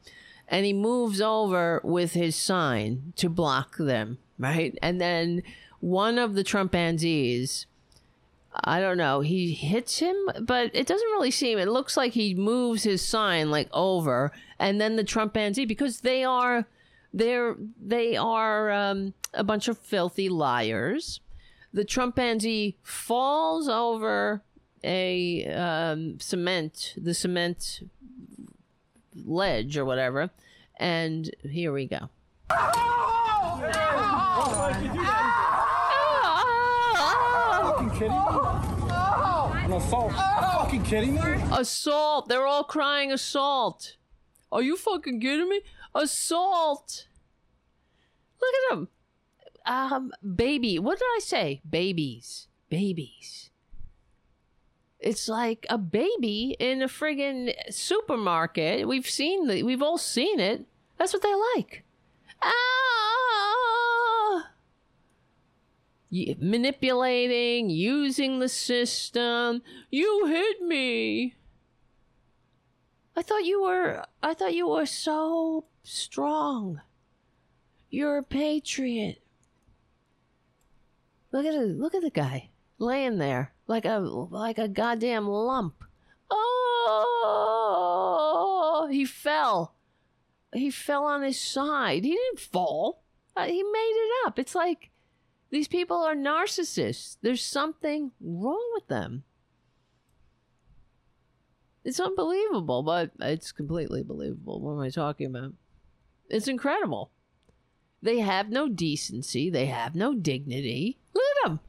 S2: and he moves over with his sign to block them, right? And then one of the Trumpanzees, I don't know, he hits him, but it doesn't really seem. It looks like he moves his sign like over, and then the Trumpanzee because they are, they're they are um, a bunch of filthy liars. The Trumpanzee falls over a um, cement, the cement ledge or whatever. And here we go.
S4: fucking kidding me? An assault. fucking kidding me?
S2: Assault! They're all crying assault. Are you fucking kidding me? Assault! Look at them. Um, baby. What did I say? Babies. Babies. It's like a baby in a friggin' supermarket. We've seen the, we've all seen it. That's what they like. Ah! Manipulating, using the system. You hit me. I thought you were I thought you were so strong. You're a patriot. Look at it. Look at the guy laying there like a like a goddamn lump. Oh, he fell. He fell on his side. He didn't fall. Uh, he made it up. It's like these people are narcissists. There's something wrong with them. It's unbelievable, but it's completely believable. What am I talking about? It's incredible. They have no decency. They have no dignity. Look at them.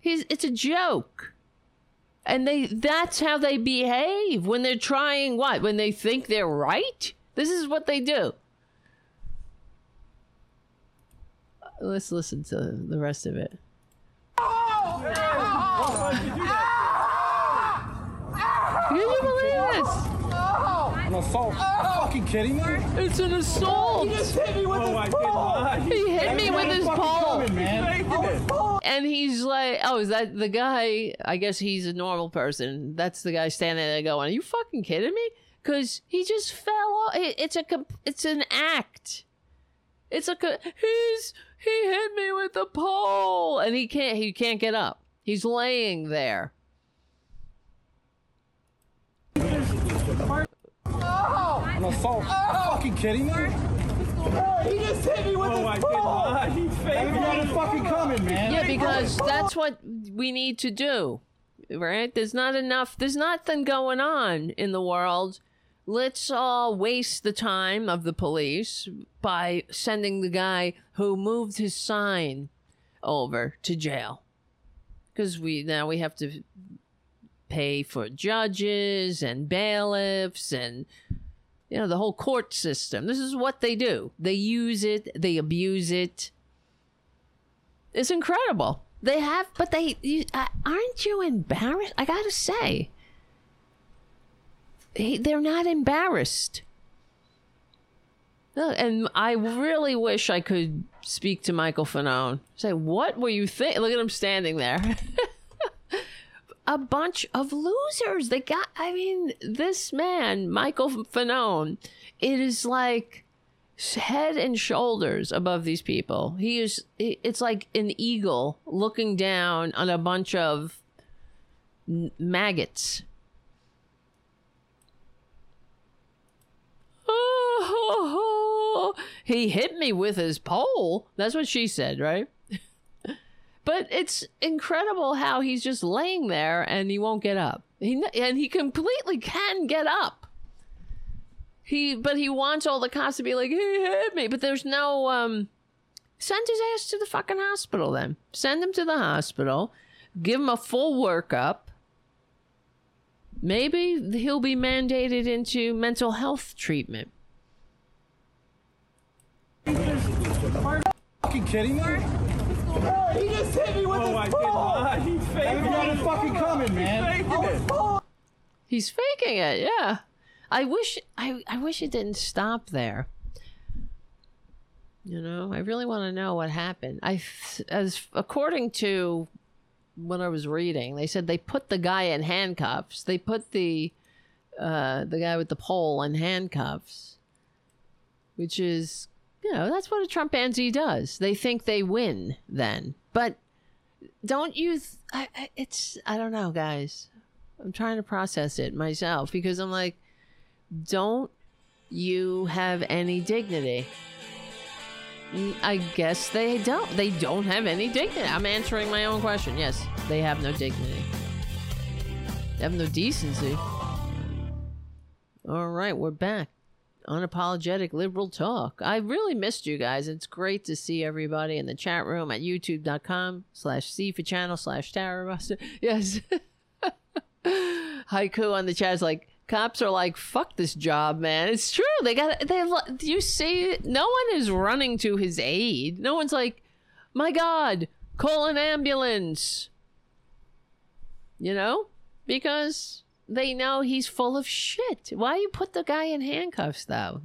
S2: He's, it's a joke. And they that's how they behave when they're trying what? When they think they're right? This is what they do. Let's listen to the rest of it. Can You believe
S4: assault. Are you fucking kidding me?
S2: It's an assault.
S4: He hit me with oh, his pole.
S2: He hit me with his pole.
S4: Man.
S2: And he's like, oh, is that the guy? I guess he's a normal person. That's the guy standing there going, are you fucking kidding me? Because he just fell off. It's a, comp- it's an act. It's a, co- he's, he hit me with the pole. And he can't, he can't get up. He's laying there.
S4: An assault. Are you fucking kidding me? He just hit me with oh his pole. He's faking. Everybody's fucking coming, man.
S2: Yeah, because that's what we need to do, right? There's not enough, there's nothing going on in the world. Let's all waste the time of the police by sending the guy who moved his sign over to jail. Because we now we have to pay for judges and bailiffs and you know the whole court system. This is what they do. They use it, they abuse it. It's incredible. They have, but they you, uh, aren't you embarrassed? I gotta say, they're not embarrassed. And I really wish I could speak to Michael Fanone. Say, what were you think? Look at him standing there. [laughs] A bunch of losers. They got. I mean, this man, Michael Fanone, it is like head and shoulders above these people. He is it's like an eagle looking down on a bunch of maggots. Oh, [laughs] he hit me with his pole. That's what she said, right? [laughs] but it's incredible how he's just laying there and he won't get up. He and he completely can get up. He but he wants all the cops to be like, he hit me. But there's no um send his ass to the fucking hospital then. Send him to the hospital. Give him a full workup. Maybe he'll be mandated into mental health treatment.
S4: fucking kidding me? He just hit me with oh, his pole. He's faking. Everybody's fucking coming, man.
S2: Oh, He's faking it, yeah. I wish I I wish it didn't stop there. You know, I really want to know what happened. I as according to what I was reading, they said they put the guy in handcuffs. They put the uh the guy with the pole in handcuffs. Which is you know, that's what a Trump Trumpanzee does. They think they win then. But don't you th- I, I, it's I don't know, guys. I'm trying to process it myself because I'm like, don't you have any dignity? I guess they don't. They don't have any dignity. I'm answering my own question. Yes, they have no dignity. They have no decency. All right, we're back. Unapologetic liberal talk. I really missed you guys. It's great to see everybody in the chat room at youtube.com slash C for channel slash Tarabuster. [laughs] Yes. [laughs] Haiku on the chat is like, cops are like, fuck this job, man. It's true. They got, they, you see, no one is running to his aid. No one's like, my God, call an ambulance. You know? Because they know he's full of shit. Why you put the guy in handcuffs, though?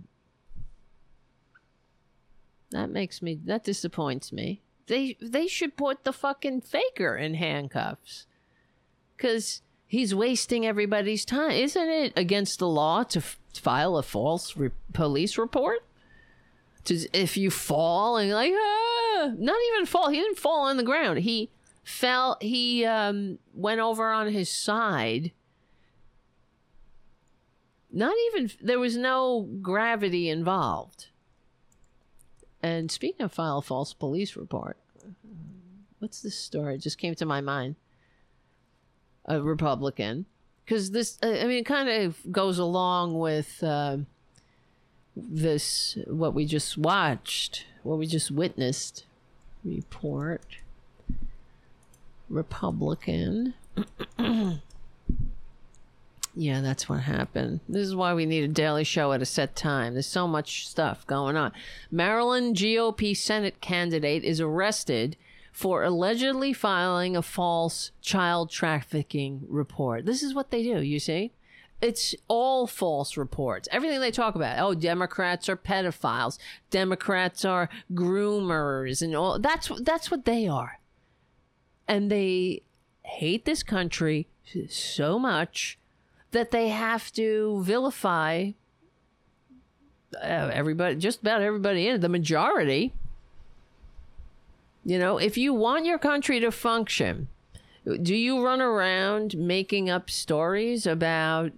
S2: That makes me, that disappoints me. They, they should put the fucking faker in handcuffs because he's wasting everybody's time. Isn't it against the law to f- file a false re- police report? To if you fall and like ah, not even fall, he didn't fall on the ground. He fell. He um, went over on his side. Not even there was no gravity involved. And speaking of file false police report, what's this story? It just came to my mind a Republican. Because this I mean it kind of goes along with uh, this what we just watched what we just witnessed. Report. Republican. [clears throat] Yeah that's what happened. This is why we need a daily show at a set time. There's so much stuff going on. Maryland GOP Senate candidate is arrested for allegedly filing a false child trafficking report. This is what they do, you see? it's all false reports. Everything they talk about. Oh, Democrats are pedophiles. Democrats are groomers and all. That's that's what they are. And they hate this country so much that they have to vilify uh, everybody, just about everybody in it, the majority. You know, if you want your country to function, do you run around making up stories about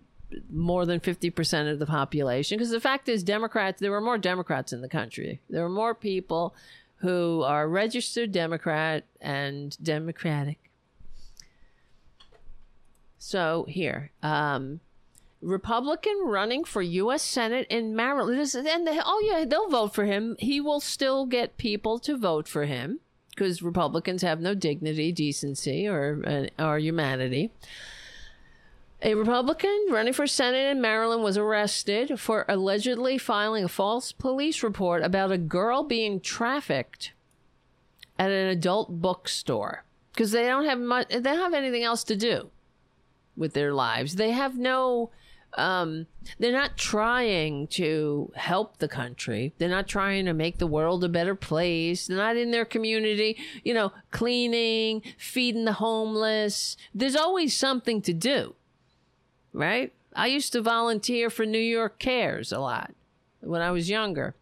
S2: more than 50% of the population? Because the fact is, Democrats, there were more Democrats in the country. There were more people who are registered Democrat and Democratic. So here, um, Republican running for U.S. Senate in Maryland. And they, oh yeah, they'll vote for him. He will still get people to vote for him because Republicans have no dignity, decency, or uh, or humanity. A Republican running for Senate in Maryland was arrested for allegedly filing a false police report about a girl being trafficked at an adult bookstore because they don't have much. They don't have anything else to do with their lives. They have no um, they're not trying to help the country. They're not trying to make the world a better place. They're not in their community, you know, cleaning, feeding the homeless. There's always something to do, right? I used to volunteer for New York Cares a lot when I was younger.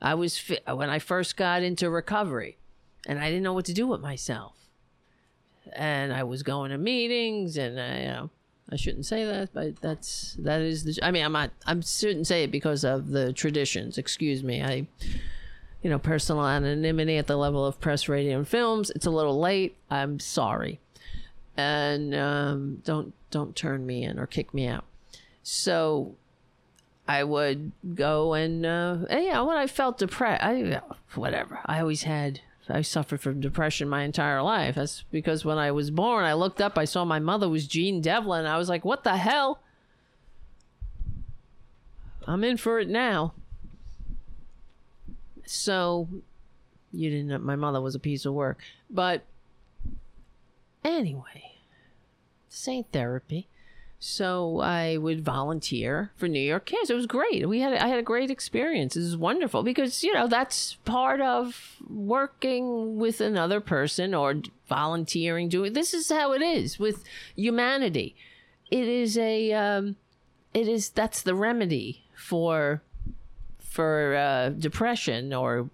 S2: I was when I first got into recovery, and I didn't know what to do with myself. And I was going to meetings, and uh, you know, I shouldn't say that, but that's that is the. I mean, I'm not. I shouldn't say it because of the traditions. Excuse me. I, you know, personal anonymity at the level of press, radio, and films. It's a little late. I'm sorry, and um, don't don't turn me in or kick me out. So, I would go and uh, yeah, when I felt depressed, I whatever. I always had I suffered from depression my entire life. That's because when I was born, I looked up, I saw my mother was Jean Devlin. I was like, what the hell? I'm in for it now. So, you didn't know my mother was a piece of work. But anyway, this ain't therapy. So I would volunteer for New York Cares. It was great. We had I had a great experience. It was wonderful because you know that's part of working with another person or volunteering. Doing this is how it is with humanity. It is a um, it is that's the remedy for for uh, depression or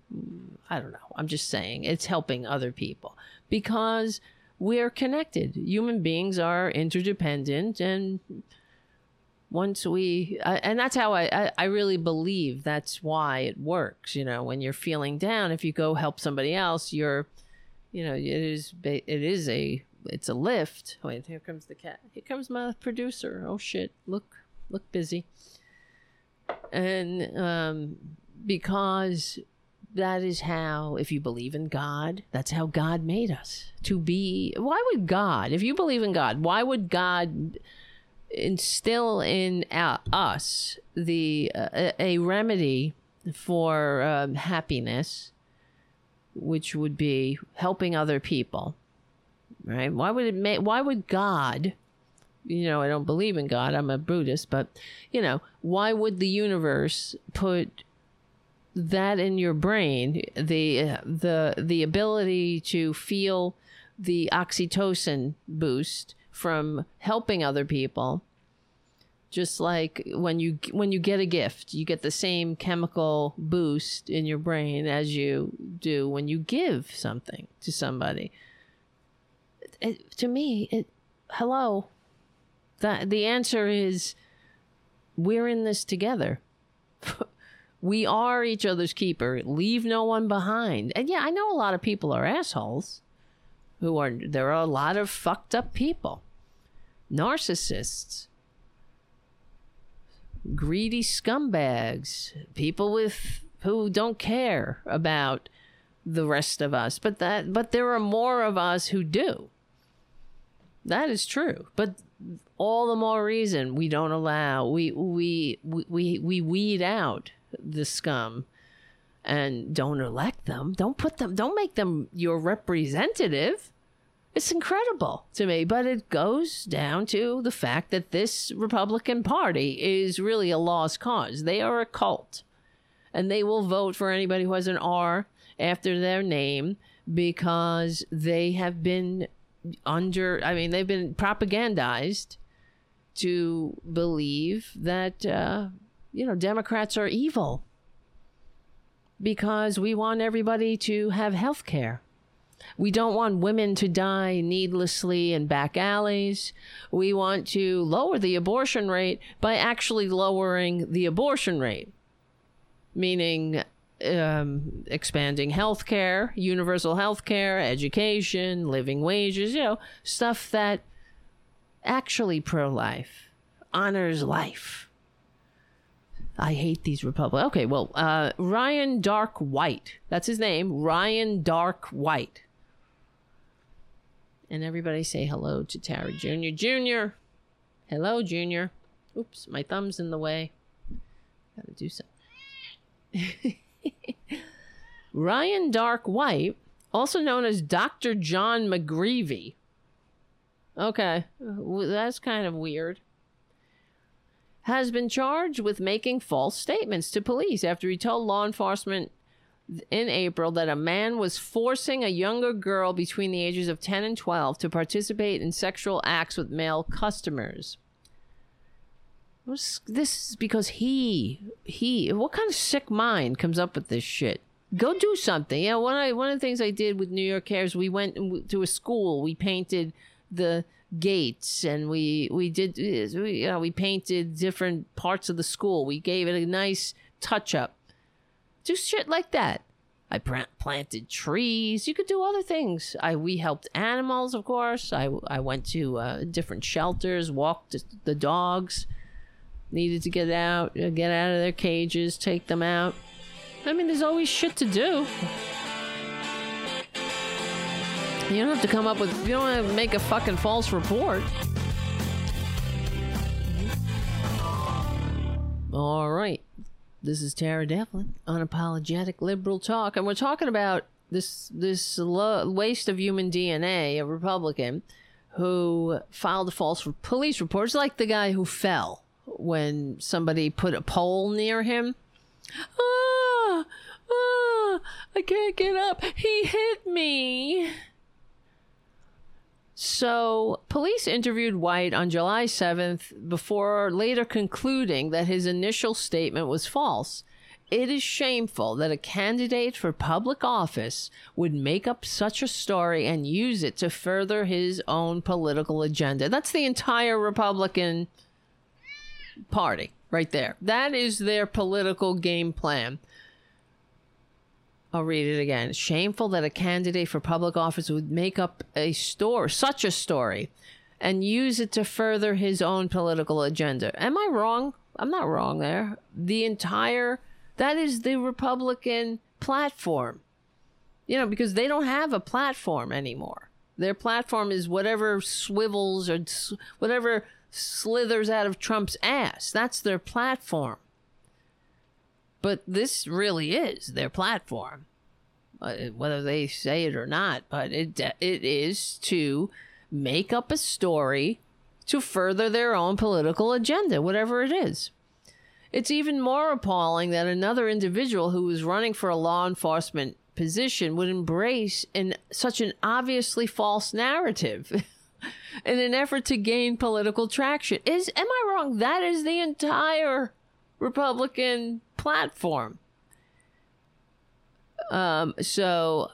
S2: I don't know. I'm just saying it's helping other people because we're connected. Human beings are interdependent, and once we, uh, and that's how I, I, I really believe that's why it works. You know, when you're feeling down, if you go help somebody else, you're, you know, it is, it is a, it's a lift. Wait, here comes the cat. Here comes my producer. Oh shit! Look, look busy. And um, because that is how, if you believe in God, that's how God made us to be. Why would God, if you believe in God, why would God instill in uh, us the uh, a remedy for um, happiness, which would be helping other people? Right? Why would it make? Why would God? You know, I don't believe in God. I'm a Buddhist, but you know, why would the universe put that in your brain, the the the ability to feel the oxytocin boost from helping other people. Just like when you when you get a gift you get the same chemical boost in your brain as you do when you give something to somebody. It, to me it hello. That the answer is we're in this together [laughs] we are each other's keeper. Leave no one behind. And yeah, I know a lot of people are assholes. Who are there are a lot of fucked up people. Narcissists. Greedy scumbags. People with who don't care about the rest of us. But that but there are more of us who do. That is true. But all the more reason we don't allow we we we we, we weed out the scum and don't elect them. Don't put them, don't make them your representative. It's incredible to me, but it goes down to the fact that this Republican Party is really a lost cause. They are a cult, and they will vote for anybody who has an R after their name because they have been under, I mean, they've been propagandized to believe that, uh, you know, Democrats are evil because we want everybody to have health care. We don't want women to die needlessly in back alleys. We want to lower the abortion rate by actually lowering the abortion rate, meaning um, expanding health care, universal health care, education, living wages, you know, stuff that actually pro life honors life. I hate these Republicans. Okay, well, uh, Ryan Dark White. That's his name. Ryan Dark White. And everybody say hello to Tara Jr. Jr. Hello, Jr. Oops, my thumb's in the way. Gotta do something. [laughs] Ryan Dark White, also known as Dr. John McGreevy. Okay, that's kind of weird. Has been charged with making false statements to police after he told law enforcement in April that a man was forcing a younger girl between the ages of 10 and 12 to participate in sexual acts with male customers. This is because he, he, what kind of sick mind comes up with this shit? Go do something. Yeah, one of, one of the things I did with New York Cares, we went to a school, we painted the gates and we we did we, you know we painted different parts of the school. We gave it a nice touch up do shit like that. I planted trees. You could do other things. I we helped animals of course. I i went to uh, different shelters walked the dogs. Needed to get out get out of their cages take them out. I mean there's always shit to do you don't have to come up with, you don't have to make a fucking false report. All right. This is Tara Devlin, unapologetic liberal talk, and we're talking about this this lo- waste of human DNA, a Republican who filed a false police report. It's like the guy who fell when somebody put a pole near him. Ah, ah, I can't get up. He hit me. So, police interviewed White on July 7th before later concluding that his initial statement was false. It is shameful that a candidate for public office would make up such a story and use it to further his own political agenda. That's the entire Republican Party right there. That is their political game plan. I'll read it again. Shameful that a candidate for public office would make up a story, such a story, and use it to further his own political agenda. Am I wrong? I'm not wrong there. The entire, that is the Republican platform. You know, because they don't have a platform anymore. Their platform is whatever swivels or whatever slithers out of Trump's ass. That's their platform. But this really is their platform, uh, whether they say it or not. But it it is to make up a story to further their own political agenda, whatever it is. It's even more appalling that another individual who was running for a law enforcement position would embrace in such an obviously false narrative [laughs] in an effort to gain political traction. Is am I wrong? That is the entire Republican platform. Um, so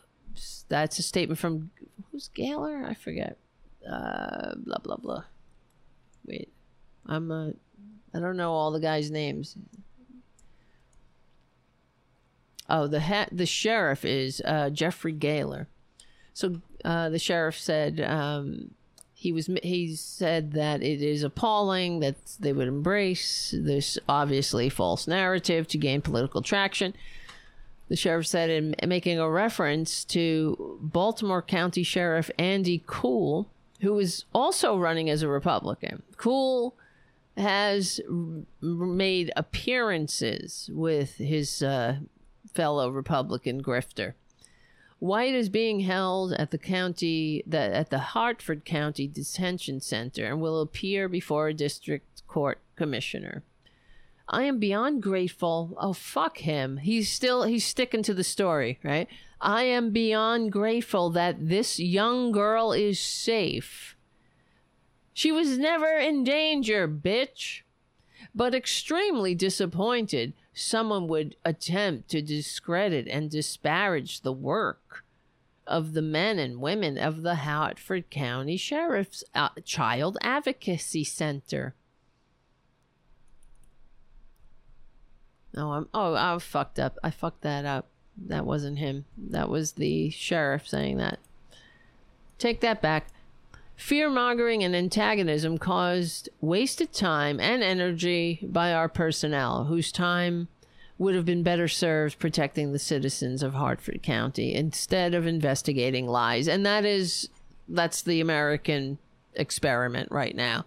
S2: that's a statement from who's Gahler? I forget. Uh, blah blah blah. Wait, I'm uh, I don't know all the guys' names. Oh, the ha- the sheriff is uh, Jeffrey Gahler. So uh, the sheriff said um, he was he said that it is appalling that they would embrace this obviously false narrative to gain political traction. The sheriff said in making a reference to Baltimore County Sheriff Andy Cool, who is also running as a Republican. Cool has made appearances with his uh, fellow Republican grifter White is being held at the county at the Harford County Detention Center and will appear before a district court commissioner. I am beyond grateful. Oh fuck him. He's still he's sticking to the story, right? I am beyond grateful that this young girl is safe. She was never in danger, bitch. But extremely disappointed someone would attempt to discredit and disparage the work of the men and women of the Harford County Sheriff's uh, Child Advocacy Center. Oh, I'm oh I fucked up. I fucked that up. That wasn't him. That was the sheriff saying that. Take that back. Fear mongering and antagonism caused wasted time and energy by our personnel, whose time would have been better served protecting the citizens of Harford County instead of investigating lies. And that is, that's the American experiment right now.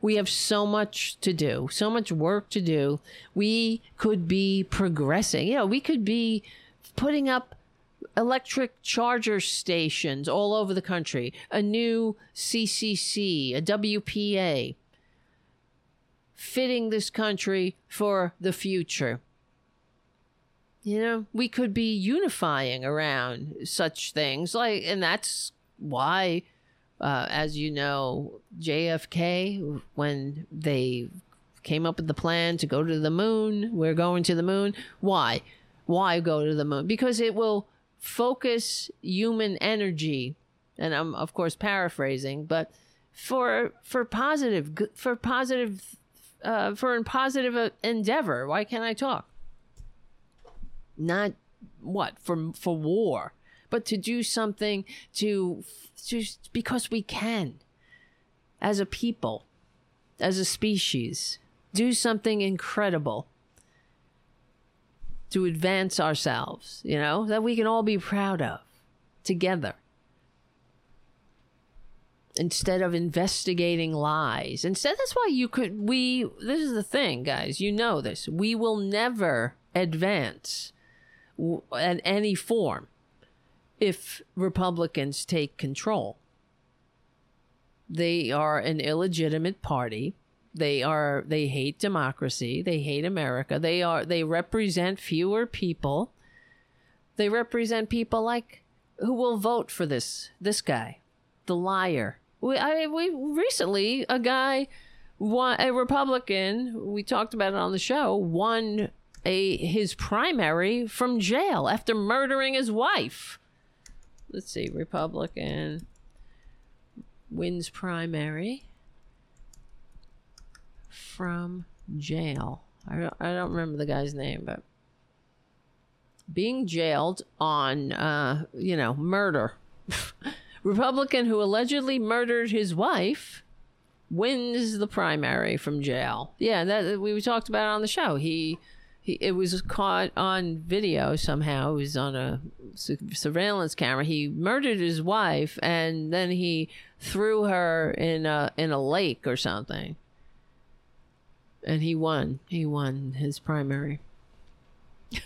S2: We have so much to do, so much work to do. We could be progressing. You know, we could be putting up electric charger stations all over the country, a new CCC, a WPA, fitting this country for the future. You know, we could be unifying around such things like, and that's why uh, as you know, JFK, when they came up with the plan to go to the moon, we're going to the moon. Why? Why go to the moon? Because it will focus human energy, and I'm of course paraphrasing, but for for positive for positive uh, for a positive endeavor. Why can't I talk? Not what for for war but to do something to just because we can as a people, as a species, do something incredible to advance ourselves, you know, that we can all be proud of together. Instead of investigating lies. Instead, that's why you could, we, this is the thing, guys, you know this. We will never advance in any form if Republicans take control. They are an illegitimate party. They are they hate democracy. They hate America. They are they represent fewer people. They represent people like who will vote for this this guy, the liar. We I we recently a guy won a Republican, we talked about it on the show, won a his primary from jail after murdering his wife let's see, Republican wins primary from jail. I don't, I don't remember the guy's name, but being jailed on, uh, you know, murder. [laughs] Republican who allegedly murdered his wife wins the primary from jail. Yeah, that we talked about it on the show. He he, it was caught on video somehow. It was on a su- surveillance camera. He murdered his wife and then he threw her in a in a lake or something. And he won. He won his primary. [laughs]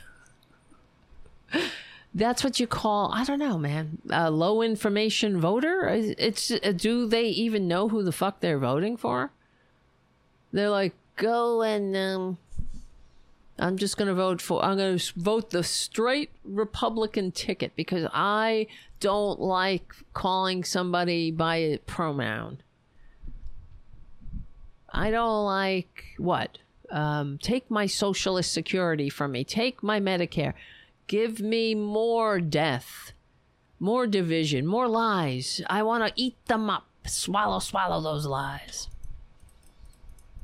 S2: That's what you call I don't know, man. A low information voter. It's do they even know who the fuck they're voting for? They're like go and um I'm just going to vote for, I'm going to vote the straight Republican ticket because I don't like calling somebody by a pronoun. I don't like what? Um, take my socialist security from me. Take my Medicare. Give me more death, more division, more lies. I want to eat them up. Swallow, swallow those lies.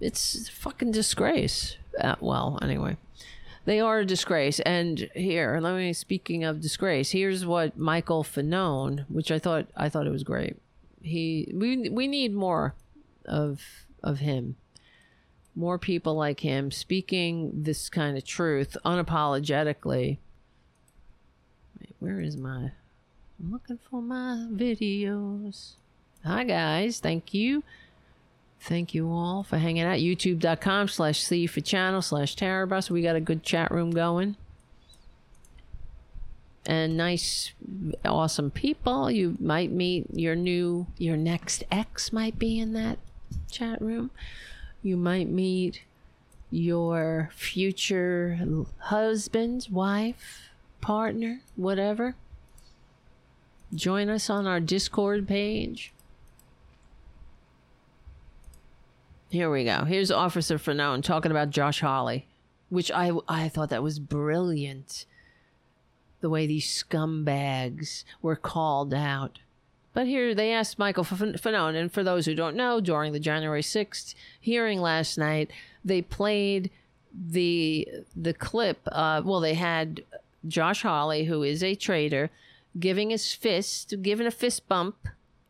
S2: It's fucking disgrace. Uh, well, anyway they are a disgrace. And here, let me speaking of disgrace, here's what Michael Fanone, which I thought I thought it was great. He we we need more of of him. More people like him speaking this kind of truth unapologetically. Wait, where is my I'm looking for my videos. Hi guys, thank you. Thank you all for hanging out. YouTube.com slash C for channel slash Tarabuster. We got a good chat room going. and nice, awesome people. You might meet your new, your next ex might be in that chat room. You might meet your future husband, wife, partner, whatever. Join us on our Discord page. Here we go. Here's Officer Fanone talking about Josh Hawley, which I I thought that was brilliant. The way these scumbags were called out. But here they asked Michael Fanone, and for those who don't know, during the January 6th hearing last night, they played the the clip. Uh, well, they had Josh Hawley, who is a traitor, giving his fist, giving a fist bump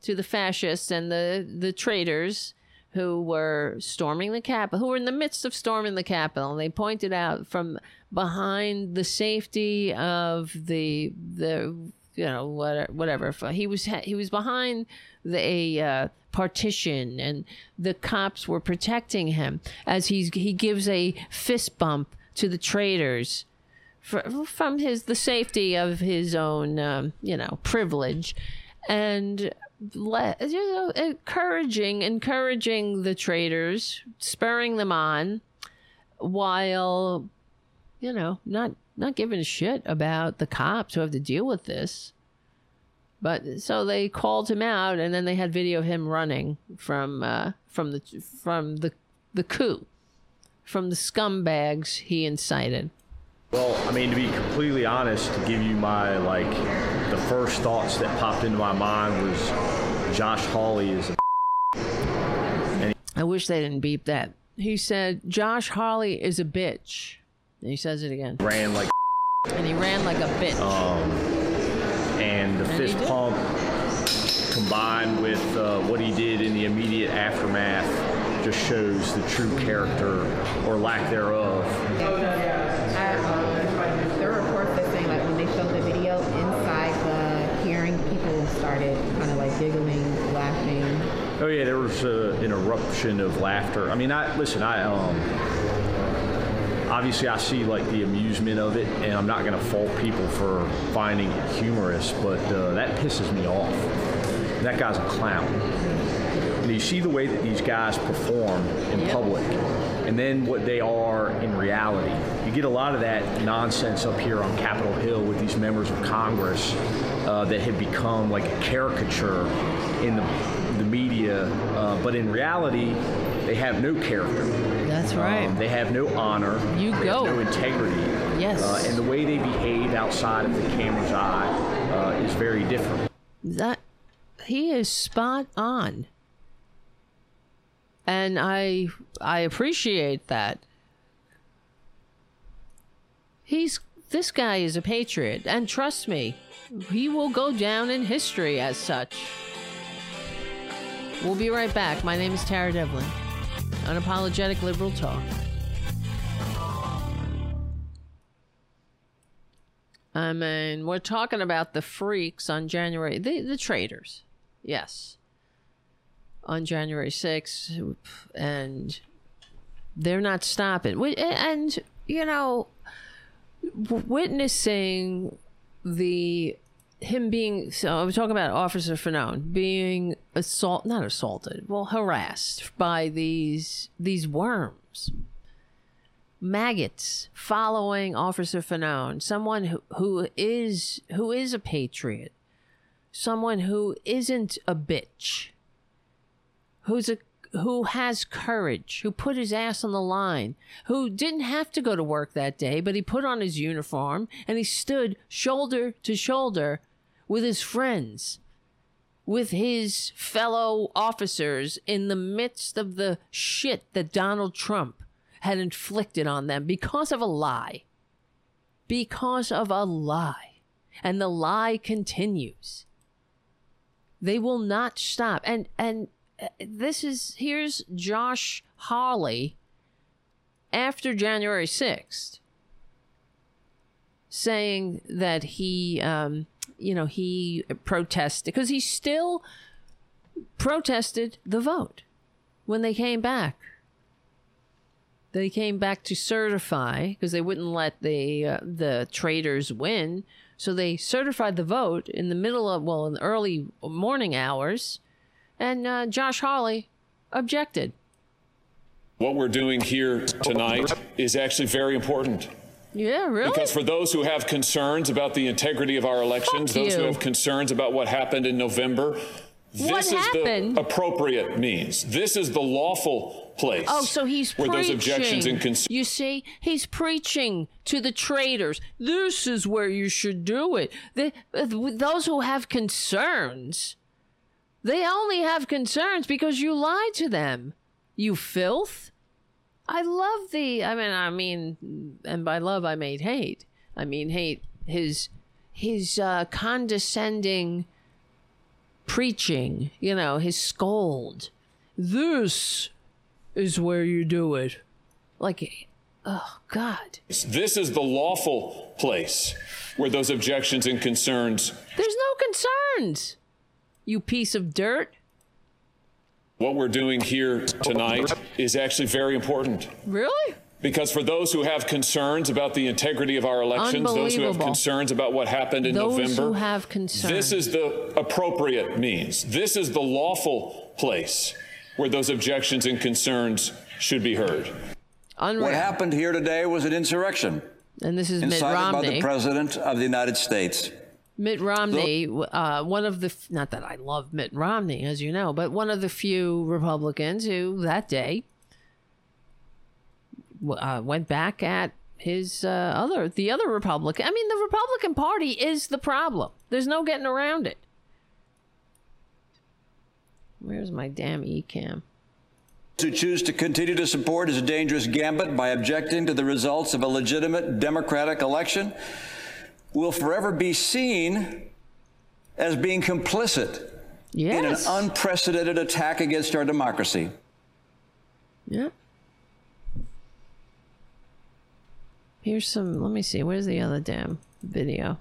S2: to the fascists and the the traitors who were storming the Capitol, who were in the midst of storming the Capitol. And they pointed out from behind the safety of the the you know whatever he was he was behind the uh, partition and the cops were protecting him as he's he gives a fist bump to the traitors for, from his the safety of his own um, you know privilege and you know encouraging encouraging the traitors spurring them on while you know not not giving a shit about the cops who have to deal with this. But so they called him out, and then they had video of him running from uh, from the from the the coup, from the scumbags he incited.
S6: Well, I mean, to be completely honest, to give you my like, the first thoughts that popped into my mind was Josh Hawley is a.
S2: I wish they didn't beep that. He said Josh Hawley is a bitch. And he says it again.
S6: Ran like.
S2: And he ran like a bitch.
S6: Um, and the and fist pump combined with uh, what he did in the immediate aftermath just shows the true character or lack thereof.
S7: Uh, there are reports that saying like when they showed the video inside the hearing, people started kind of like giggling, laughing.
S6: Oh yeah, there was uh, an eruption of laughter. I mean, I listen. I um, obviously I see like the amusement of it, and I'm not going to fault people for finding it humorous, but uh, that pisses me off. That guy's a clown. And you see the way that these guys perform in yep. public, and then what they are in reality. You get a lot of that nonsense up here on Capitol Hill with these members of Congress uh, that have become like a caricature in the, the media, uh, but in reality, they have no character.
S2: That's um, right. Um,
S6: they have no honor.
S2: You go.
S6: no integrity.
S2: Yes.
S6: Uh, and the way they behave outside of the camera's eye uh, is very different.
S2: That he is spot on. And I I appreciate that. He's this guy is a patriot, and trust me, he will go down in history as such. We'll be right back. My name is Tara Devlin. Unapologetic liberal talk. I mean, we're talking about the freaks on January, the, the traitors, yes, on January 6th, and they're not stopping. And, you know, witnessing the him being so I was talking about Officer Fanone being assault not assaulted, well harassed by these these worms. Maggots following Officer Fanone, someone who, who is who is a patriot, someone who isn't a bitch, who's a who has courage, who put his ass on the line, who didn't have to go to work that day, but he put on his uniform and he stood shoulder to shoulder with his friends, with his fellow officers in the midst of the shit that Donald Trump had inflicted on them because of a lie. Because of a lie. And the lie continues. They will not stop. And and uh, this is here's Josh Hawley after January 6th saying that he um, you know, he protested because he still protested the vote when they came back. They came back to certify because they wouldn't let the uh, the traitors win. So they certified the vote in the middle of well, in the early morning hours, and uh, Josh Hawley objected.
S8: What we're doing here tonight is actually very important.
S2: Yeah, really.
S8: Because for those who have concerns about the integrity of our elections,
S2: Fuck
S8: those who have concerns about what happened in November, this
S2: What
S8: is
S2: happened?
S8: the appropriate means. This is the lawful place.
S2: Oh, so he's
S8: where
S2: preaching.
S8: those objections and concerns.
S2: You see, he's preaching to the traitors. This is where you should do it. The, those who have concerns, they only have concerns because you lied to them. You filth. I love the. I mean, I mean, and by love I made hate. I mean hate his his uh, condescending preaching. You know, his scold. This is where you do it. Like, oh God,
S8: This is the lawful place where those objections and concerns.
S2: there's no concerns. You piece of dirt.
S8: What we're doing here tonight is actually very important.
S2: Really?
S8: Because for those who have concerns about the integrity of our elections, those who have concerns about what happened in
S2: Those
S8: November,
S2: who have concerns.
S8: this is the appropriate means. This is the lawful place where those objections and concerns should be heard.
S2: Unreal.
S9: What happened here today was an insurrection
S2: And this is Mitt
S9: incited by the President of the United States.
S2: Mitt Romney, uh, one of the, not that I love Mitt Romney, as you know, but one of the few Republicans who that day uh, went back at his uh, other, the other Republican. I mean, the Republican Party is the problem. There's no getting around it. Where's my damn Ecamm?
S9: To choose to continue to support is a dangerous gambit by objecting to the results of a legitimate democratic election will forever be seen as being complicit in an unprecedented attack against our democracy.
S2: Yeah. Here's some. Let me see. Where's the other damn video?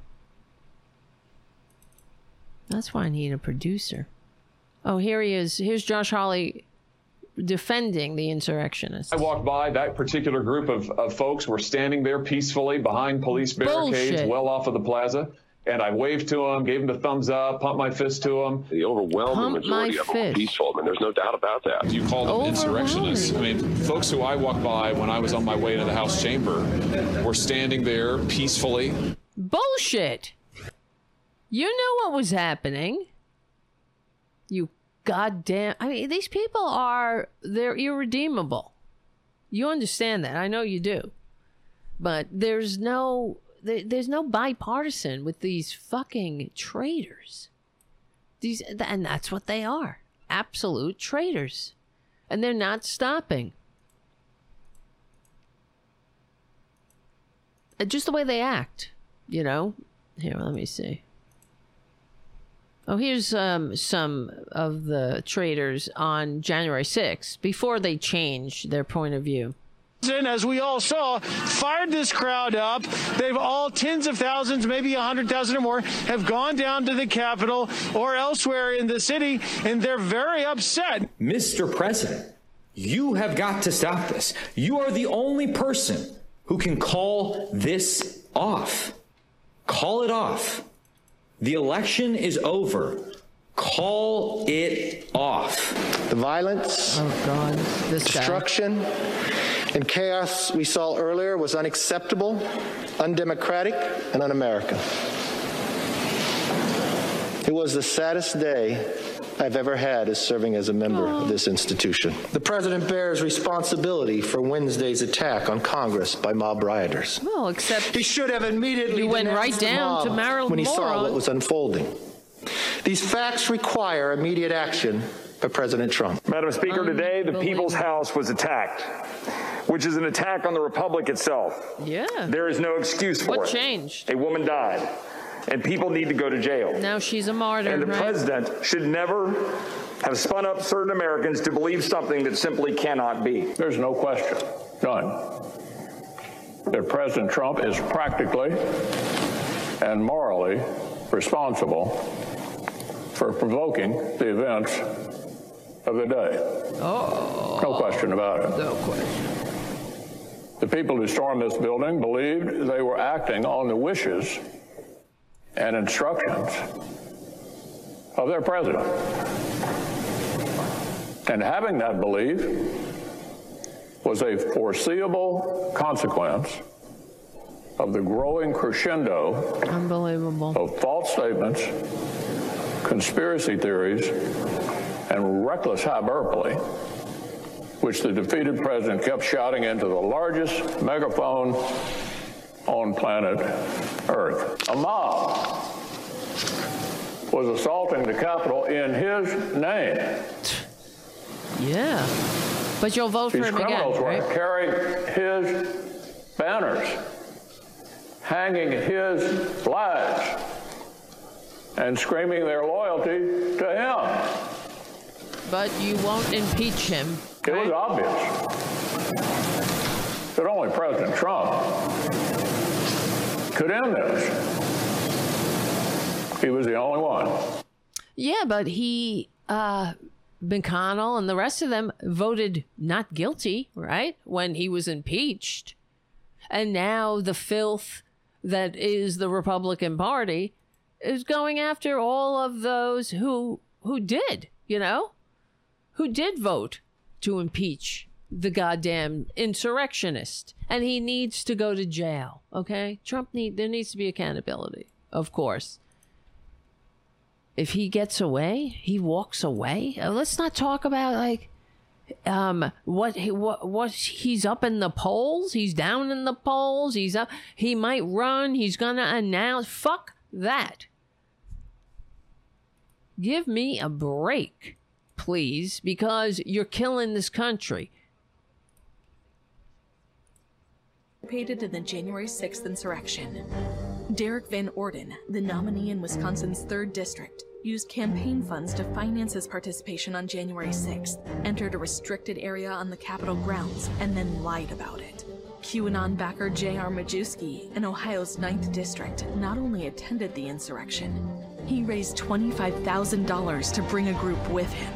S2: That's why I need a producer. Oh, here he is. Here's Josh Hawley defending the insurrectionists.
S10: I walked by, that particular group of, of folks were standing there peacefully behind police barricades
S2: Bullshit.
S10: well off of the plaza. And I waved to them, gave them the thumbs up, pumped my fist to them.
S11: The overwhelming
S2: Pump
S11: majority of them were
S2: fist.
S11: peaceful. I mean, there's no doubt about that.
S8: You call them insurrectionists. I mean, folks who I walked by when I was on my way to the House chamber were standing there peacefully.
S2: Bullshit. You knew what was happening. Goddamn. I mean, these people are, they're irredeemable. You understand that. I know you do. But there's no, there, there's no bipartisan with these fucking traitors. These, and that's what they are absolute traitors. And they're not stopping. Uh, Just the way they act, you know? Here, let me see. Oh, here's um, some of the traders on January 6th before they change their point of view.
S12: as we all saw, fired this crowd up. They've all tens of thousands, maybe a hundred thousand or more, have gone down to the Capitol or elsewhere in the city, and they're very upset.
S13: Mr. President, you have got to stop this. You are the only person who can call this off. Call it off. The election is over. Call it off.
S14: The violence,
S2: oh God, this guy.
S14: destruction, and chaos we saw earlier was unacceptable, undemocratic, and un-American. It was the saddest day I've ever had as serving as a member of this institution. The president bears responsibility for Wednesday's attack on Congress by mob rioters.
S2: Well, except
S14: he should have immediately
S2: he went right down to
S14: mob
S2: Marilyn
S14: when he saw what was unfolding. These facts require immediate action by President Trump.
S15: Madam Speaker, today the People's House was attacked, which is an attack on the Republic itself.
S2: Yeah.
S15: There is no excuse for
S2: What
S15: it.
S2: changed?
S15: A woman died, and people need to go to jail.
S2: Now she's a martyr.
S15: And the
S2: right?
S15: president should never have spun up certain Americans to believe something that simply cannot be.
S16: There's no question, none, that President Trump is practically and morally responsible for provoking the events of the day.
S2: Oh.
S16: No question about it.
S2: No question.
S16: The people who stormed this building believed they were acting on the wishes and instructions of their president. And having that belief was a foreseeable consequence of the growing crescendo
S2: Unbelievable.
S16: of false statements, conspiracy theories, and reckless hyperbole, which the defeated president kept shouting into the largest megaphone on planet Earth. A mob was assaulting the Capitol in his name.
S2: Yeah. But you'll vote for
S16: These
S2: him again,
S16: criminals were
S2: right?
S16: carrying his banners, hanging his flags, and screaming their loyalty to him.
S2: But you won't impeach him.
S16: It was obvious that only President Trump could end this. He was the only one.
S2: Yeah, but he, uh, McConnell and the rest of them voted not guilty, right? When he was impeached. And now the filth that is the Republican Party is going after all of those who who did, you know? Who did vote to impeach the goddamn insurrectionist. And he needs to go to jail, okay? Trump need there needs to be accountability, of course if he gets away, he walks away. Uh, let's not talk about like um what he what what he's up in the polls, he's down in the polls, he's up he might run, he's to announce fuck that. Give me a break, please, because you're killing this country.
S11: Participated in the January 6th insurrection. Derrick Van Orden, the nominee in Wisconsin's 3rd District, used campaign funds to finance his participation on January 6th, entered a restricted area on the Capitol grounds, and then lied about it. QAnon backer J.R. Majewski in Ohio's 9th District not only attended the insurrection, he raised $25,000 to bring a group with him.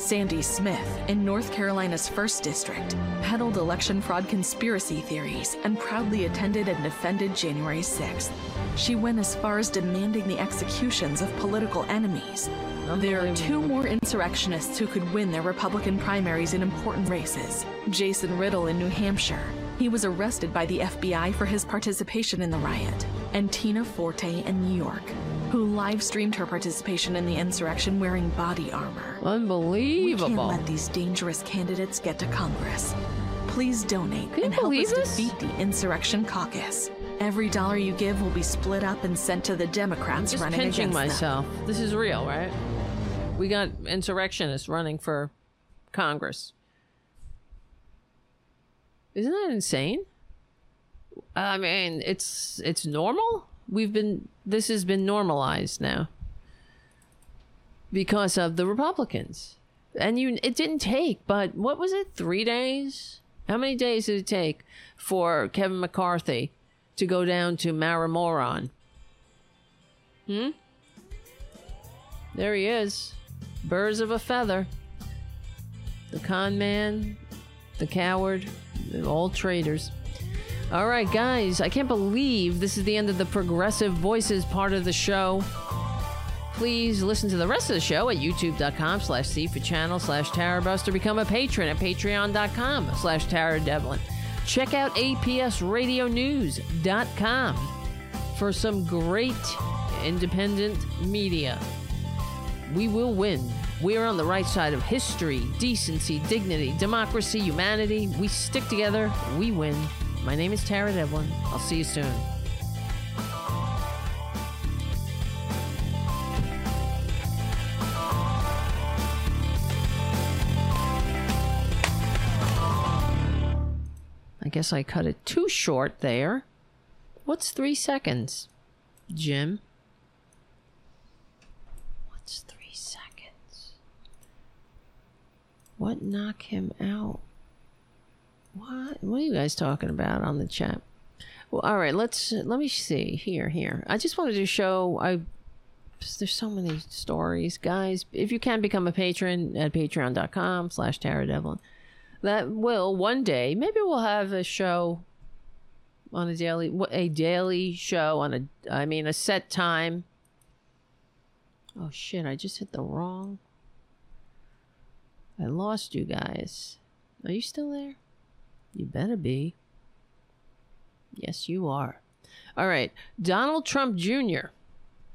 S11: Sandy Smith, in North Carolina's 1st District, peddled election fraud conspiracy theories and proudly attended and defended January 6th. She went as far as demanding the executions of political enemies. There are two more insurrectionists who could win their Republican primaries in important races Jason Riddle in New Hampshire. He was arrested by the FBI for his participation in the riot, and Tina Forte in New York, who live streamed her participation in the insurrection wearing body armor.
S2: Unbelievable.
S11: We can't let these dangerous candidates get to Congress. Please donate and help us
S2: this?
S11: defeat the Insurrection Caucus. Every dollar you give will be split up and sent to the Democrats
S2: Just
S11: running
S2: pinching
S11: against them.
S2: myself. This is real, right? We got insurrectionists running for Congress. Isn't that insane? I mean, it's it's normal. We've been this has been normalized now because of the Republicans. And you it didn't take, but what was it? 3 days? How many days did it take for Kevin McCarthy to go down to Maramoron? Hmm? There he is. Birds of a feather. The con man, the coward, all traitors. All right, guys, I can't believe this is the end of the Progressive Voices part of the show. Please listen to the rest of the show at youtube.com slash C for channel slash Tarabuster. Become a patron at patreon.com slash Tara Devlin. Check out apsradionews.com for some great independent media. We will win. We are on the right side of history, decency, dignity, democracy, humanity. We stick together, we win. My name is Tara Devlin. I'll see you soon. I guess I cut it too short there. What's three seconds, Jim? What's three seconds? What knock him out? What? What are you guys talking about on the chat? Well, all right. Let's let me see here. Here, I just wanted to show. I there's so many stories, guys. If you can become a patron at Patreon.com/slash Tara Devlin. that will one day. Maybe we'll have a show on a daily what a daily show on a I mean a set time. Oh shit, I just hit the wrong. I lost you guys. Are you still there? You better be. Yes, you are. All right. Donald Trump Jr.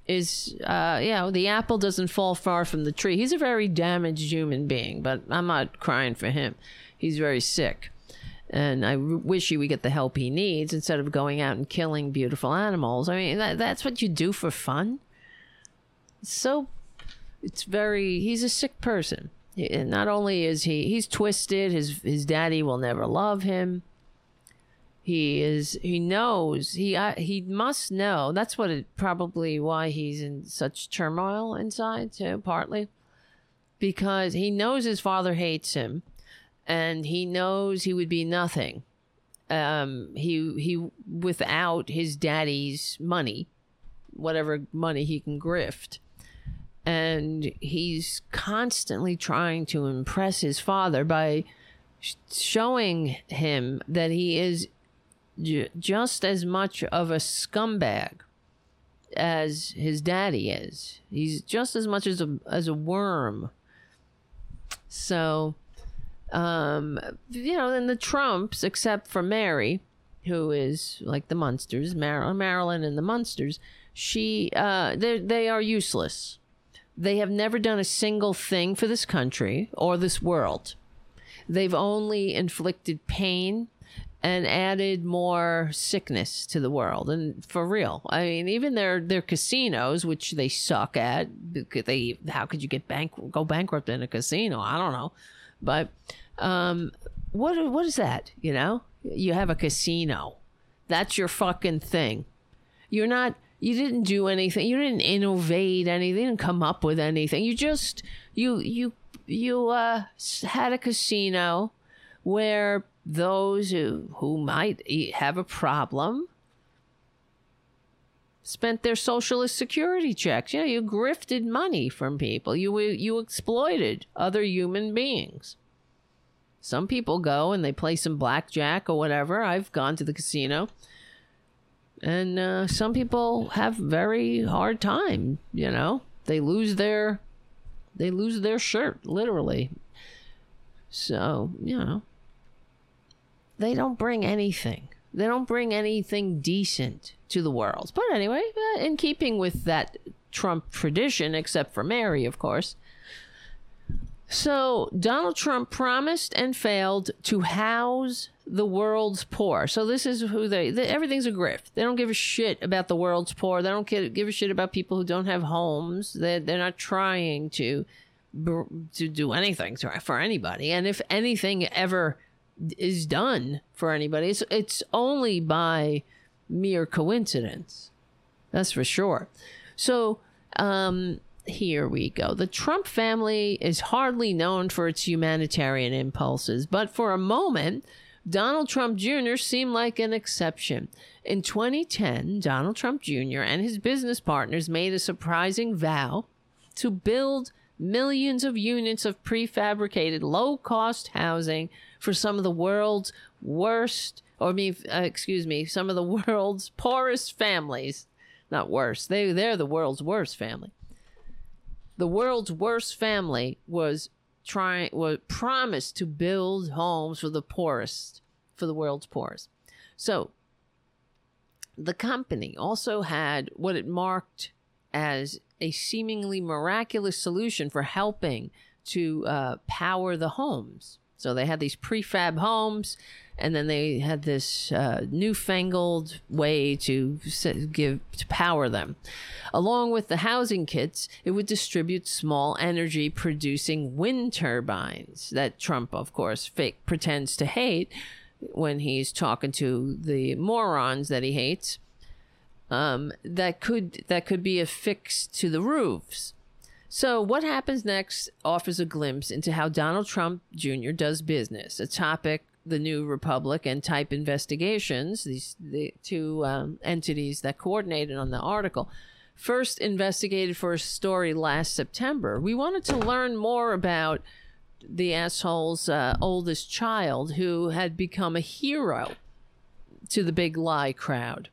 S2: is, uh, you know, the apple doesn't fall far from the tree. He's a very damaged human being, but I'm not crying for him. He's very sick. And I wish he would get the help he needs instead of going out and killing beautiful animals. I mean, that, that's what you do for fun. So, it's very, he's a sick person. Not only is he, he's twisted, his, his daddy will never love him. He is he knows he uh, he must know. That's what it probably why he's in such turmoil inside too partly. Because he knows his father hates him and he knows he would be nothing um he he without his daddy's money whatever money he can grift and he's constantly trying to impress his father by showing him that he is j- just as much of a scumbag as his daddy is. He's just as much as a as a worm. So, um, you know, and the Trumps, except for Mary, who is like the Munsters, Mar- Marilyn and the Munsters, she uh, they they are useless. They have never done a single thing for this country or this world. They've only inflicted pain and added more sickness to the world. And for real, I mean, even their their casinos, which they suck at, they how could you get bank go bankrupt in a casino? I don't know, but um, what what is that? You know, you have a casino, that's your fucking thing. You're not. You didn't do anything. You didn't innovate anything. You didn't come up with anything. You just you you you uh, had a casino where those who, who might have a problem spent their socialist security checks. Yeah, you grifted money from people. You you exploited other human beings. Some people go and they play some blackjack or whatever. I've gone to the casino. And uh, some people have very hard time, you know. They lose their they lose their shirt literally. So, you know, they don't bring anything. They don't bring anything decent to the world. But anyway, uh, in keeping with that Trump tradition, except for Mary, of course. So Donald Trump promised and failed to house the world's poor. So this is who they, they, everything's a grift. They don't give a shit about the world's poor. They don't give, a shit about people who don't have homes. They they're not trying to to do anything for anybody. And if anything ever is done for anybody. It's it's only by mere coincidence. That's for sure. So, um, here we go. The Trump family is hardly known for its humanitarian impulses, but for a moment, Donald Trump Jr. seemed like an exception. In 2010, Donald Trump Jr. and his business partners made a surprising vow to build millions of units of prefabricated low cost housing for some of the world's worst, or me, uh, excuse me, some of the [laughs] world's poorest families. Not worse. They they're the world's worst family. The world's worst family was trying was promised to build homes for the poorest, for the world's poorest. So the company also had what it marked as a seemingly miraculous solution for helping to uh, power the homes. So they had these prefab homes, and then they had this uh, newfangled way to give to power them. Along with the housing kits, it would distribute small energy producing wind turbines that Trump, of course, fake pretends to hate when he's talking to the morons that he hates. Um, that could that could be affixed to the roofs. So, what happens next offers a glimpse into how Donald Trump Jr. does business, a topic the New Republic and Type Investigations, these the two um, entities that coordinated on the article, first investigated for a story last September. We wanted to learn more about the asshole's uh, oldest child who had become a hero to the big lie crowd.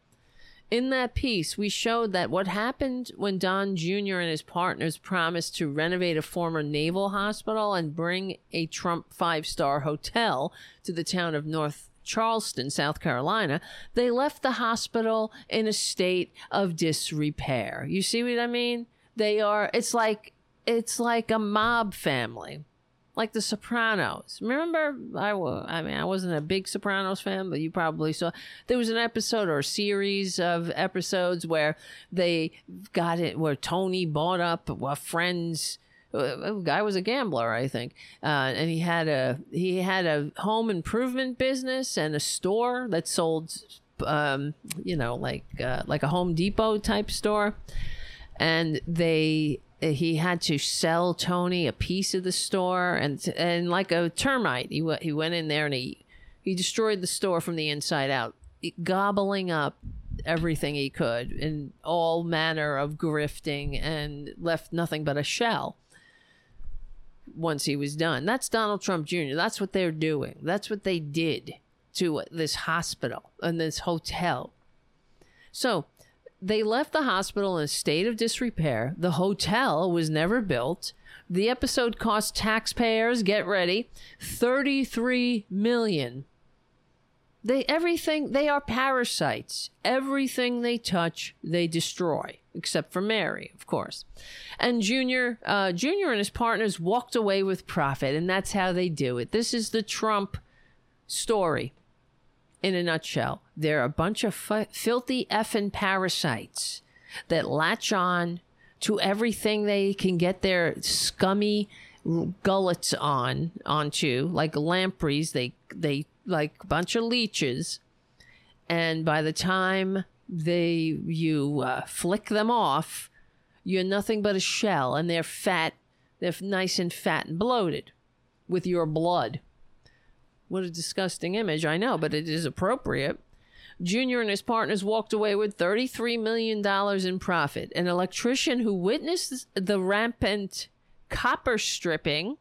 S2: In that piece, we showed that what happened when Don Jr. and his partners promised to renovate a former naval hospital and bring a Trump five star hotel to the town of North Charleston, South Carolina, they left the hospital in a state of disrepair. You see what I mean? They are, it's like, it's like a mob family like the Sopranos. Remember, I, I mean, I wasn't a big Sopranos fan, but you probably saw. There was an episode or a series of episodes where they got it, where Tony bought up a friend's. A guy was a gambler, I think, uh, and he had a he had a home improvement business and a store that sold, um, you know, like uh, like a Home Depot type store, and they he had to sell Tony a piece of the store and and like a termite he he went in there and he he destroyed the store from the inside out gobbling up everything he could in all manner of grifting and left nothing but a shell once he was done. That's Donald Trump Jr that's what they're doing. That's what they did to this hospital and this hotel. So they left the hospital in a state of disrepair. The hotel was never built. The episode cost taxpayers, get ready, 33 million. They everything they are parasites. Everything they touch, they destroy, except for Mary, of course. And Junior, uh, Junior and his partners walked away with profit, and that's how they do it. This is the Trump story in a nutshell. They're a bunch of f- filthy effing parasites that latch on to everything they can get their scummy gullets on onto, like lampreys. They they like a bunch of leeches, and by the time they you uh, flick them off, you're nothing but a shell, and they're fat. They're nice and fat and bloated with your blood. What a disgusting image, I know, but it is appropriate. Junior and his partners walked away with $33 million in profit. An electrician who witnessed the rampant copper stripping.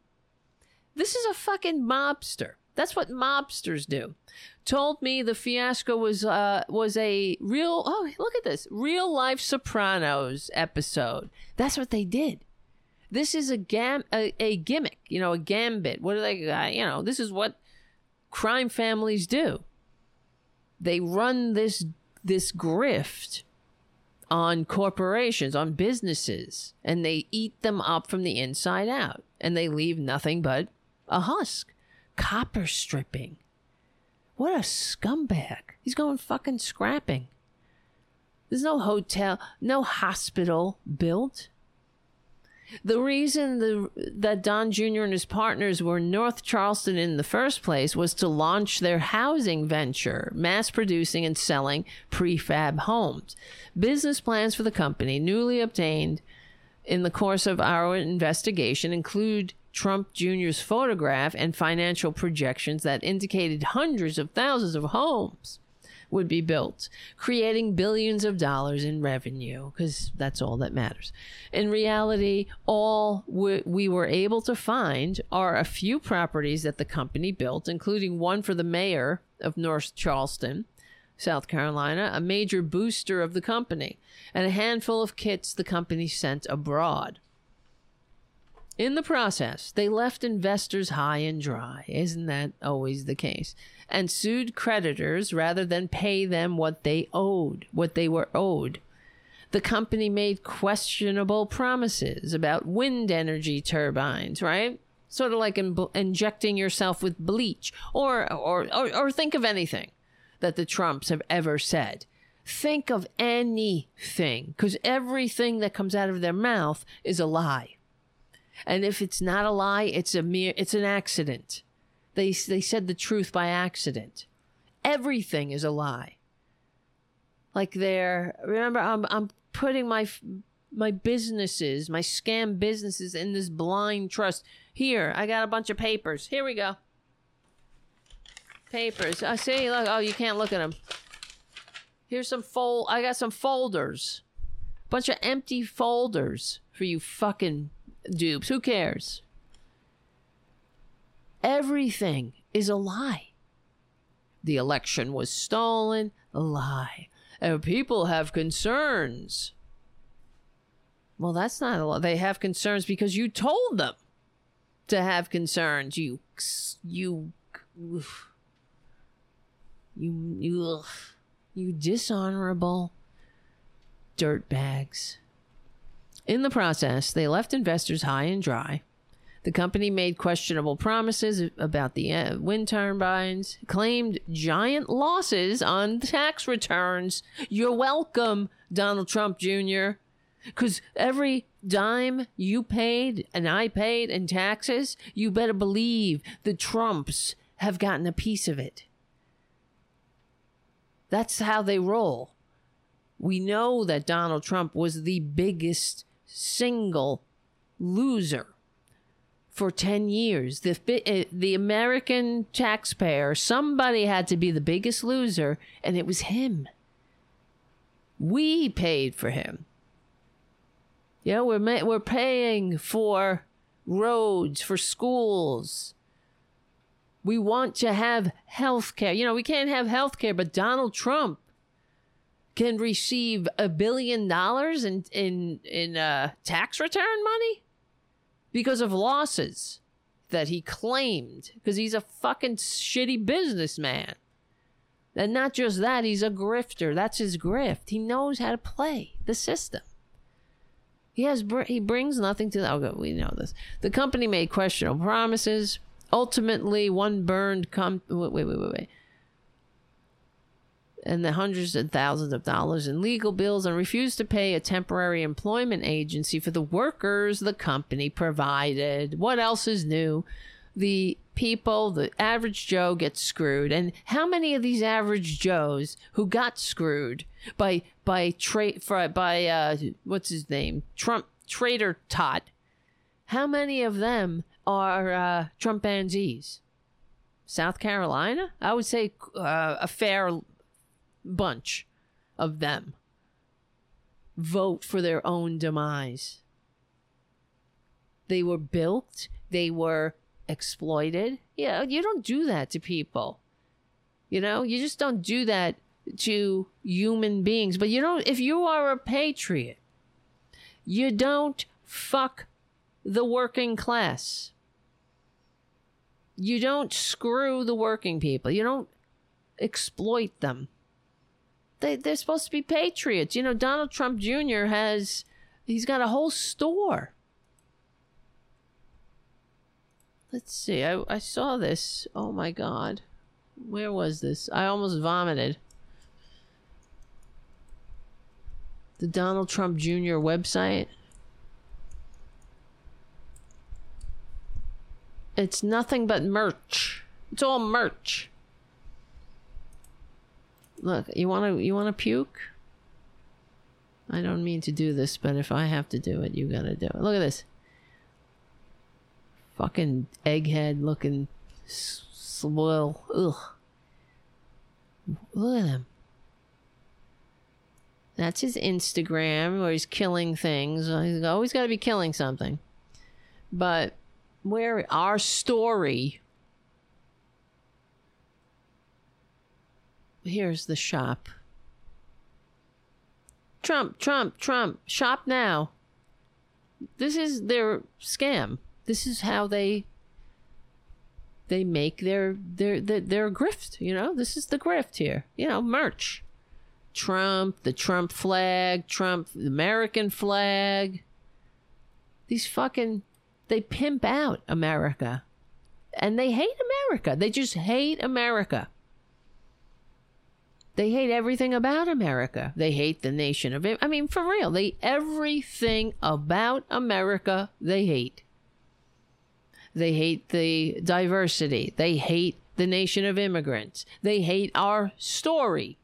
S2: This is a fucking mobster. That's what mobsters do. Told me the fiasco was uh, was a real oh look at this real life Sopranos episode. That's what they did. This is a gam a, a gimmick, you know, a gambit. What are they? Uh, you know, this is what crime families do. They run this this grift on corporations, on businesses, and they eat them up from the inside out, and they leave nothing but a husk. Copper stripping. What a scumbag. He's going fucking scrapping. There's no hotel, no hospital built. The reason the, that Don Jr. and his partners were North Charleston in the first place was to launch their housing venture, mass producing and selling prefab homes. Business plans for the company, newly obtained in the course of our investigation, include Trump Jr.'s photograph and financial projections that indicated hundreds of thousands of homes would be built, creating billions of dollars in revenue, because that's all that matters. In reality, all we, we were able to find are a few properties that the company built, including one for the mayor of North Charleston. South Carolina, a major booster of the company, and a handful of kits the company sent abroad. In the process, they left investors high and dry. Isn't that always the case? and sued creditors rather than pay them what they owed, what they were owed. The company made questionable promises about wind energy turbines, right? Sort of like in, injecting yourself with bleach, or, or, or, or think of anything that the Trumps have ever said. Think of anything, because everything that comes out of their mouth is a lie. And if it's not a lie, it's a mere, it's an accident. They, they said the truth by accident. Everything is a lie. Like they're, remember, I'm, I'm putting my, my businesses, my scam businesses in this blind trust. Here, I got a bunch of papers. Here we go. Papers. I see, look, oh, you can't look at them. Here's some fold, I got some folders. Bunch of empty folders for you fucking dupes. Who cares? Everything is a lie. The election was stolen, a lie. And people have concerns. Well, that's not a lot. They have concerns because you told them to have concerns. You, you, you, you, you dishonorable dirtbags. In the process, they left investors high and dry. The company made questionable promises about the uh, wind turbines, claimed giant losses on tax returns. You're welcome, Donald Trump Jr. Because every dime you paid and I paid in taxes, you better believe the Trumps have gotten a piece of it. That's how they roll. We know that Donald Trump was the biggest single loser for 10 years. The, uh, the American taxpayer, somebody had to be the biggest loser, and it was him. We paid for him. You know, we're, we're paying for roads, for schools. We want to have health care. You know, we can't have health care, but Donald Trump can receive a billion dollars in in in uh, tax return money because of losses that he claimed because he's a fucking shitty businessman. And not just that, he's a grifter. That's his grift. He knows how to play the system. He has he brings nothing to the. Okay, we know this. The company made questionable promises. Ultimately, one burned. Com- wait, wait, wait, wait and the hundreds and thousands of dollars in legal bills and refused to pay a temporary employment agency for the workers the company provided. What else is new? The people, the average Joe gets screwed. And how many of these average Joes who got screwed by by trade by uh what's his name? Trump traitor Todd. How many of them are uh Trumpanzees? South Carolina? I would say uh, a fair bunch of them vote for their own demise. They were bilked, they were exploited. Yeah, you don't do that to people. You know, you just don't do that to human beings. But you know, if you are a patriot, you don't fuck the working class. You don't screw the working people. You don't exploit them they, they're supposed to be patriots. You know, Donald Trump Jr. has, he's got a whole store. Let's see. I, I saw this. Oh my God. Where was this? I almost vomited. The Donald Trump Jr. website. It's nothing but merch. It's all merch. Look, you want to you want to puke? I don't mean to do this, but if I have to do it, you got to do it. Look at this. Fucking egghead looking swill. Ugh. Look at him. That's his Instagram where he's killing things. Uh, he's always got to be killing something. But where our story Here's the shop. Trump, Trump, Trump, shop now. This is their scam. This is how they they make their their their, their grift, you know? This is the grift here. You know, merch. Trump, the Trump flag, Trump the American flag. These fucking they pimp out America. And they hate America. They just hate America. They hate everything about America. They hate the nation of. I mean, for real, they everything about America they hate. They hate the diversity. They hate the nation of immigrants. They hate our story.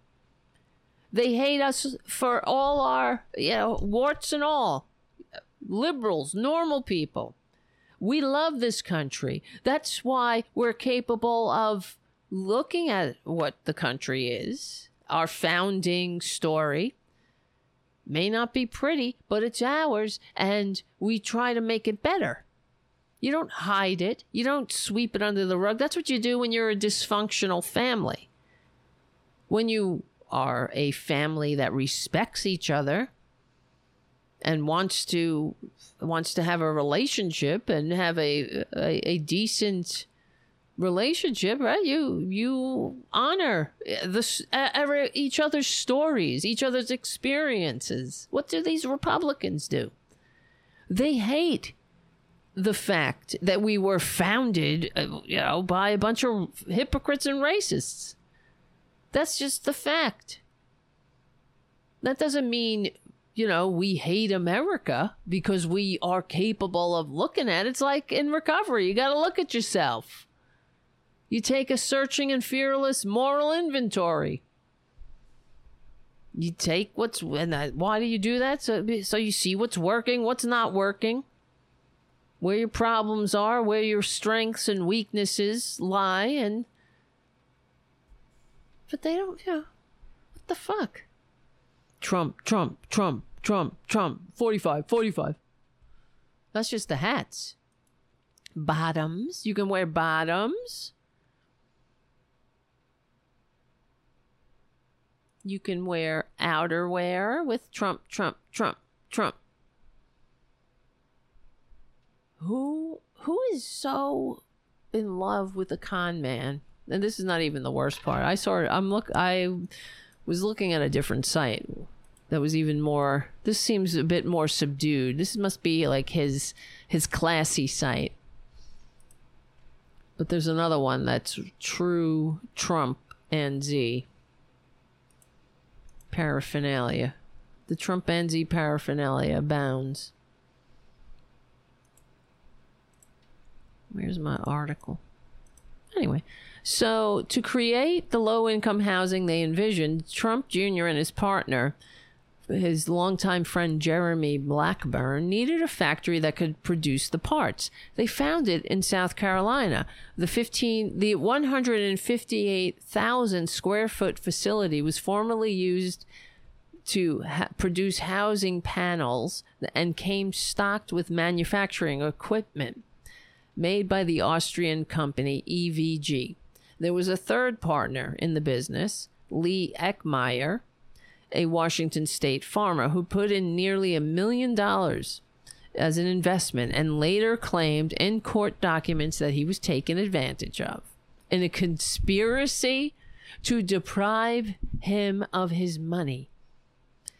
S2: They hate us for all our, you know, warts and all. Liberals, normal people. We love this country. That's why we're capable of looking at what the country is, our founding story, may not be pretty, but it's ours, and we try to make it better. You don't hide it. You don't sweep it under the rug. That's what you do when you're a dysfunctional family. When you are a family that respects each other and wants to wants to have a relationship and have a a, a decent relationship, right? You you honor the ever each other's stories, each other's experiences. What do these Republicans do? They hate the fact that we were founded, uh, you know, by a bunch of hypocrites and racists. That's just the fact. That doesn't mean, you know, we hate America because we are capable of looking at it. It's like in recovery, you got to look at yourself. You take a searching and fearless moral inventory. You take what's and that, why do you do that? So so you see what's working, what's not working, where your problems are, where your strengths and weaknesses lie, and but they don't. Yeah, what the fuck? Trump, Trump, Trump, Trump, Trump. 45, 45. That's just the hats. Bottoms. You can wear bottoms. You can wear outerwear with Trump, Trump, Trump, Trump. Who who is so in love with a con man? And this is not even the worst part. I saw I'm look I was looking at a different site that was even more this seems a bit more subdued. This must be like his his classy site. But there's another one that's true Trump and Z paraphernalia. The Trumpanzee paraphernalia abounds. Where's my article? Anyway, so to create the low income housing they envisioned, Trump Jr. and his partner, his longtime friend Jeremy Blackburn, needed a factory that could produce the parts. They found it in South Carolina. The 15 the 158,000 square foot facility was formerly used to ha- produce housing panels and came stocked with manufacturing equipment made by the Austrian company EVG. There was a third partner in the business, Lee Eckmeyer, a Washington state farmer who put in nearly a million dollars as an investment and later claimed in court documents that he was taken advantage of in a conspiracy to deprive him of his money.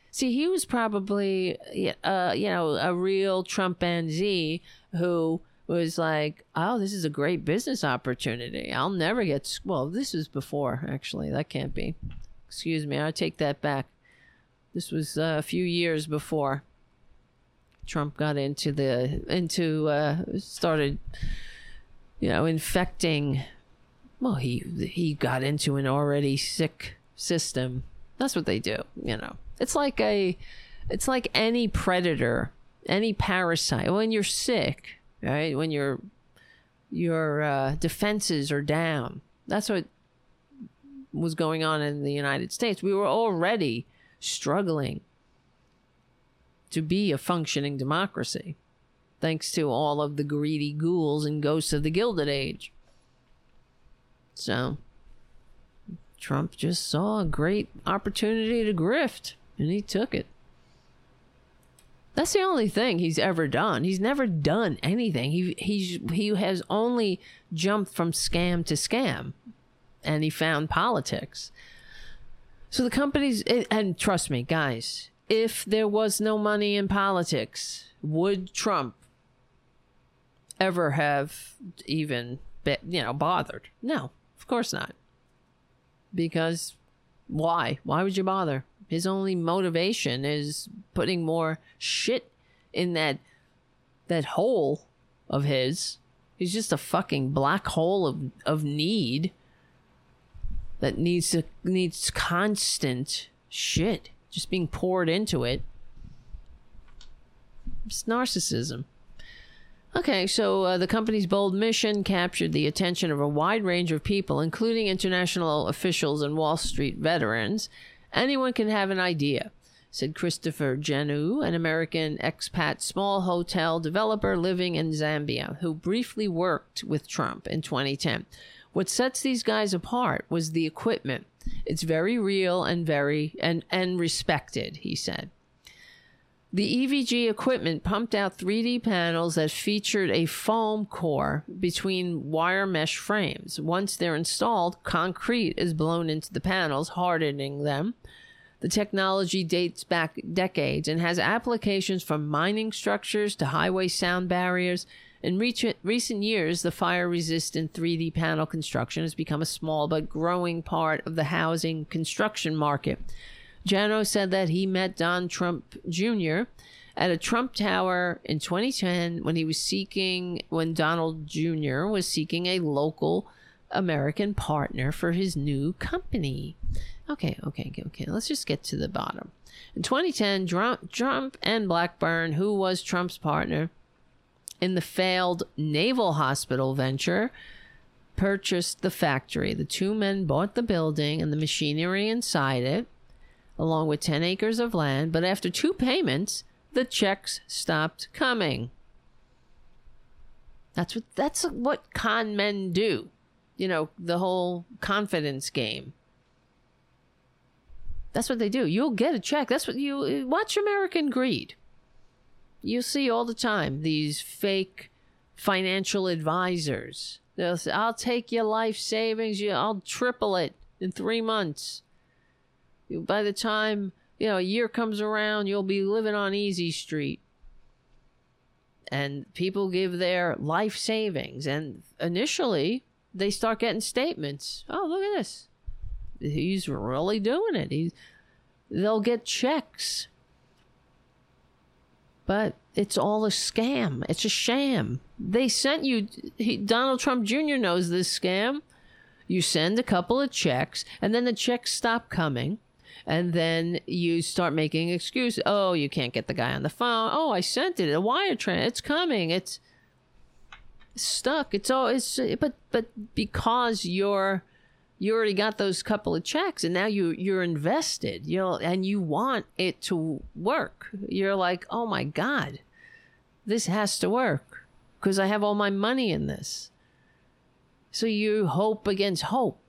S2: See, he was probably, uh, you know, a real Trumpanzee who was like, "Oh, this is a great business opportunity. I'll never get." Well, this is before actually. That can't be. Excuse me. I take that back. This was uh, a few years before Trump got into the into uh, started, you know, infecting. Well, he he got into an already sick system. That's what they do, you know. It's like a, it's like any predator, any parasite. When you're sick, right? When your your uh, defenses are down. That's what was going on in the United States. We were already struggling to be a functioning democracy, thanks to all of the greedy ghouls and ghosts of the Gilded Age. So, Trump just saw a great opportunity to grift, and he took it. That's the only thing he's ever done. He's never done anything. He he's he has only jumped from scam to scam, and he found politics. So the companies, and trust me, guys, if there was no money in politics, would Trump ever have even, be, you know, bothered? No, of course not. Because why? Why would you bother? His only motivation is putting more shit in that that hole of his. He's just a fucking black hole of of need that needs to needs constant shit just being poured into it. It's narcissism. Okay, so uh, the company's bold mission captured the attention of a wide range of people, including international officials and Wall Street veterans, anyone can have an idea. said Christopher Janu, an American expat small hotel developer living in Zambia, who briefly worked with Trump in 2010. What sets these guys apart was the equipment. It's very real and very and and respected, he said. The EVG equipment pumped out 3D panels that featured a foam core between wire mesh frames. Once they're installed, concrete is blown into the panels, hardening them. The technology dates back decades and has applications from mining structures to highway sound barriers. In recent years, the fire resistant 3D panel construction has become a small but growing part of the housing construction market. Jano said that he met Don Trump Jr. at a Trump Tower in 2010 when he was seeking, when Donald Jr. was seeking a local American partner for his new company. Okay, okay, okay, okay. Let's just get to the bottom. In 2010, Trump, Trump and Blackburn, who was Trump's partner in the failed naval hospital venture, purchased the factory. The two men bought the building and the machinery inside it along with 10 acres of land, but after two payments, the checks stopped coming. That's what that's what con men do. You know, the whole confidence game. That's what they do. You'll get a check. That's what you watch American Greed. You see all the time these fake financial advisors. They'll say, "I'll take your life savings. You, I'll triple it in three months." By the time, you know, a year comes around, you'll be living on Easy Street. And people give their life savings. And initially, they start getting statements. Oh, look at this. He's really doing it. He's, they'll get checks. But it's all a scam. It's a sham. They sent you, he, Donald Trump Jr. knows this scam. You send a couple of checks, and then the checks stop coming and then you start making excuses. Oh, you can't get the guy on the phone. Oh, I sent it. A wire transfer. It's coming. It's stuck. It's all. It's but but because you're you already got those couple of checks and now you you're invested you know and you want it to work you're like oh my god this has to work because i have all my money in this so you hope against hope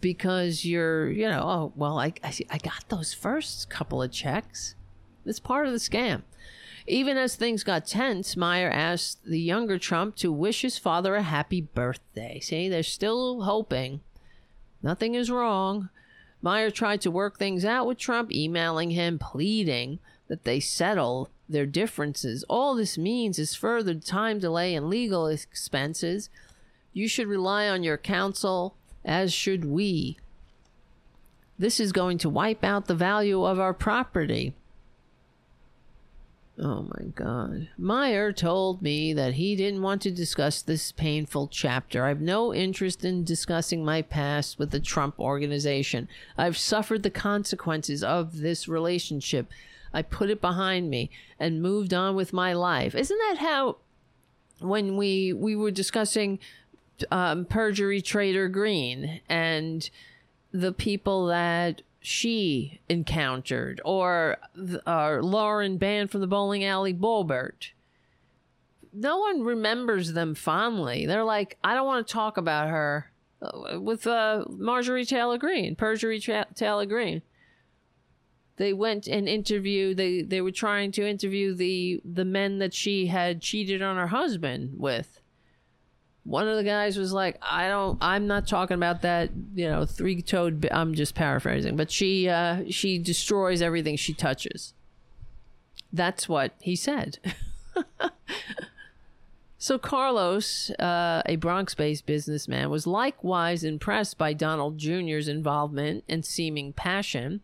S2: because you're, you know, oh, well, I, I, I got those first couple of checks. It's part of the scam. Even as things got tense, Meyer asked the younger Trump to wish his father a happy birthday. See, they're still hoping. Nothing is wrong. Meyer tried to work things out with Trump, emailing him, pleading that they settle their differences. All this means is further time delay and legal expenses. You should rely on your counsel as should we. This is going to wipe out the value of our property. Oh my God. Meyer told me that he didn't want to discuss this painful chapter. I have no interest in discussing my past with the Trump organization. I've suffered the consequences of this relationship. I put it behind me and moved on with my life. Isn't that how when we we were discussing um, perjury trader Greene and the people that she encountered, or uh, Lauren banned from the bowling alley Boebert. No one remembers them fondly. They're like, I don't want to talk about her uh, with uh, Marjorie Taylor Greene, perjury tra- Taylor Greene. They went and interviewed. They they were trying to interview the the men that she had cheated on her husband with one of the guys was like, I don't, I'm not talking about that, you know, three toed, I'm just paraphrasing, but she, uh, she destroys everything she touches. That's what he said. [laughs] so Carlos, uh, a Bronx based businessman, was likewise impressed by Donald Jr.'s involvement and seeming passion.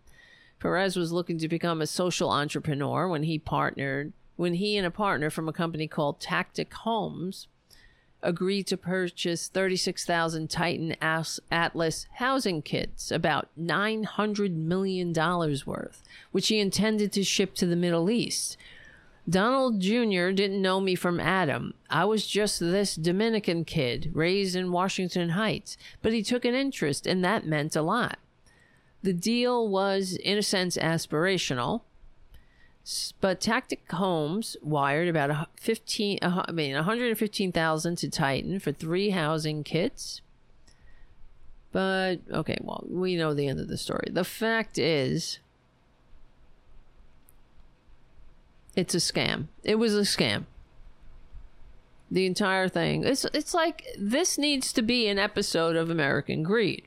S2: Perez was looking to become a social entrepreneur when he partnered, when he and a partner from a company called Tactic Homes agreed to purchase 36,000 Titan Atlas housing kits, about $900 million worth, which he intended to ship to the Middle East. Donald Jr. didn't know me from Adam. I was just this Dominican kid raised in Washington Heights, but he took an interest, and that meant a lot. The deal was, in a sense, aspirational. But Tactic Homes wired about a 15, a I mean, 115,000 to Titan for three housing kits. But okay, well, we know the end of the story. The fact is, it's a scam. It was a scam. The entire thing. It's it's like this needs to be an episode of American Greed.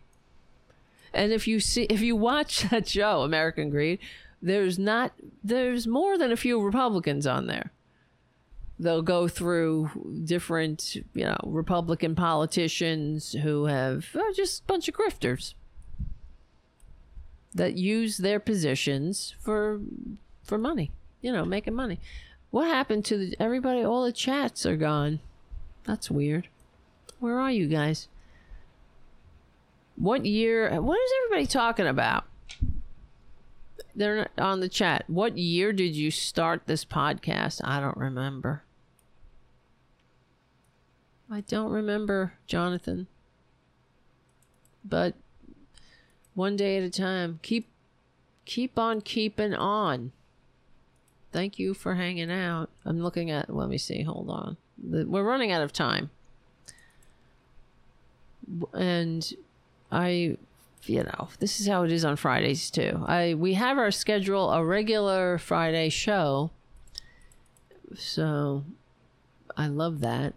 S2: And if you see if you watch [laughs] that show, American Greed, there's not there's more than a few Republicans on there. They'll go through different, you know, Republican politicians who have uh, just a bunch of grifters that use their positions for for money, you know, making money. What happened to the, everybody? All the chats are gone. That's weird. Where are you guys? What year? What is everybody talking about? They're not on the chat. What year did you start this podcast? I don't remember. I don't remember, Jonathan. But one day at a time. Keep keep on keeping on. Thank you for hanging out. I'm looking at let me see, hold on. We're running out of time. And I you know, this is how it is on Fridays too. I we have our schedule a regular Friday show. So I love that.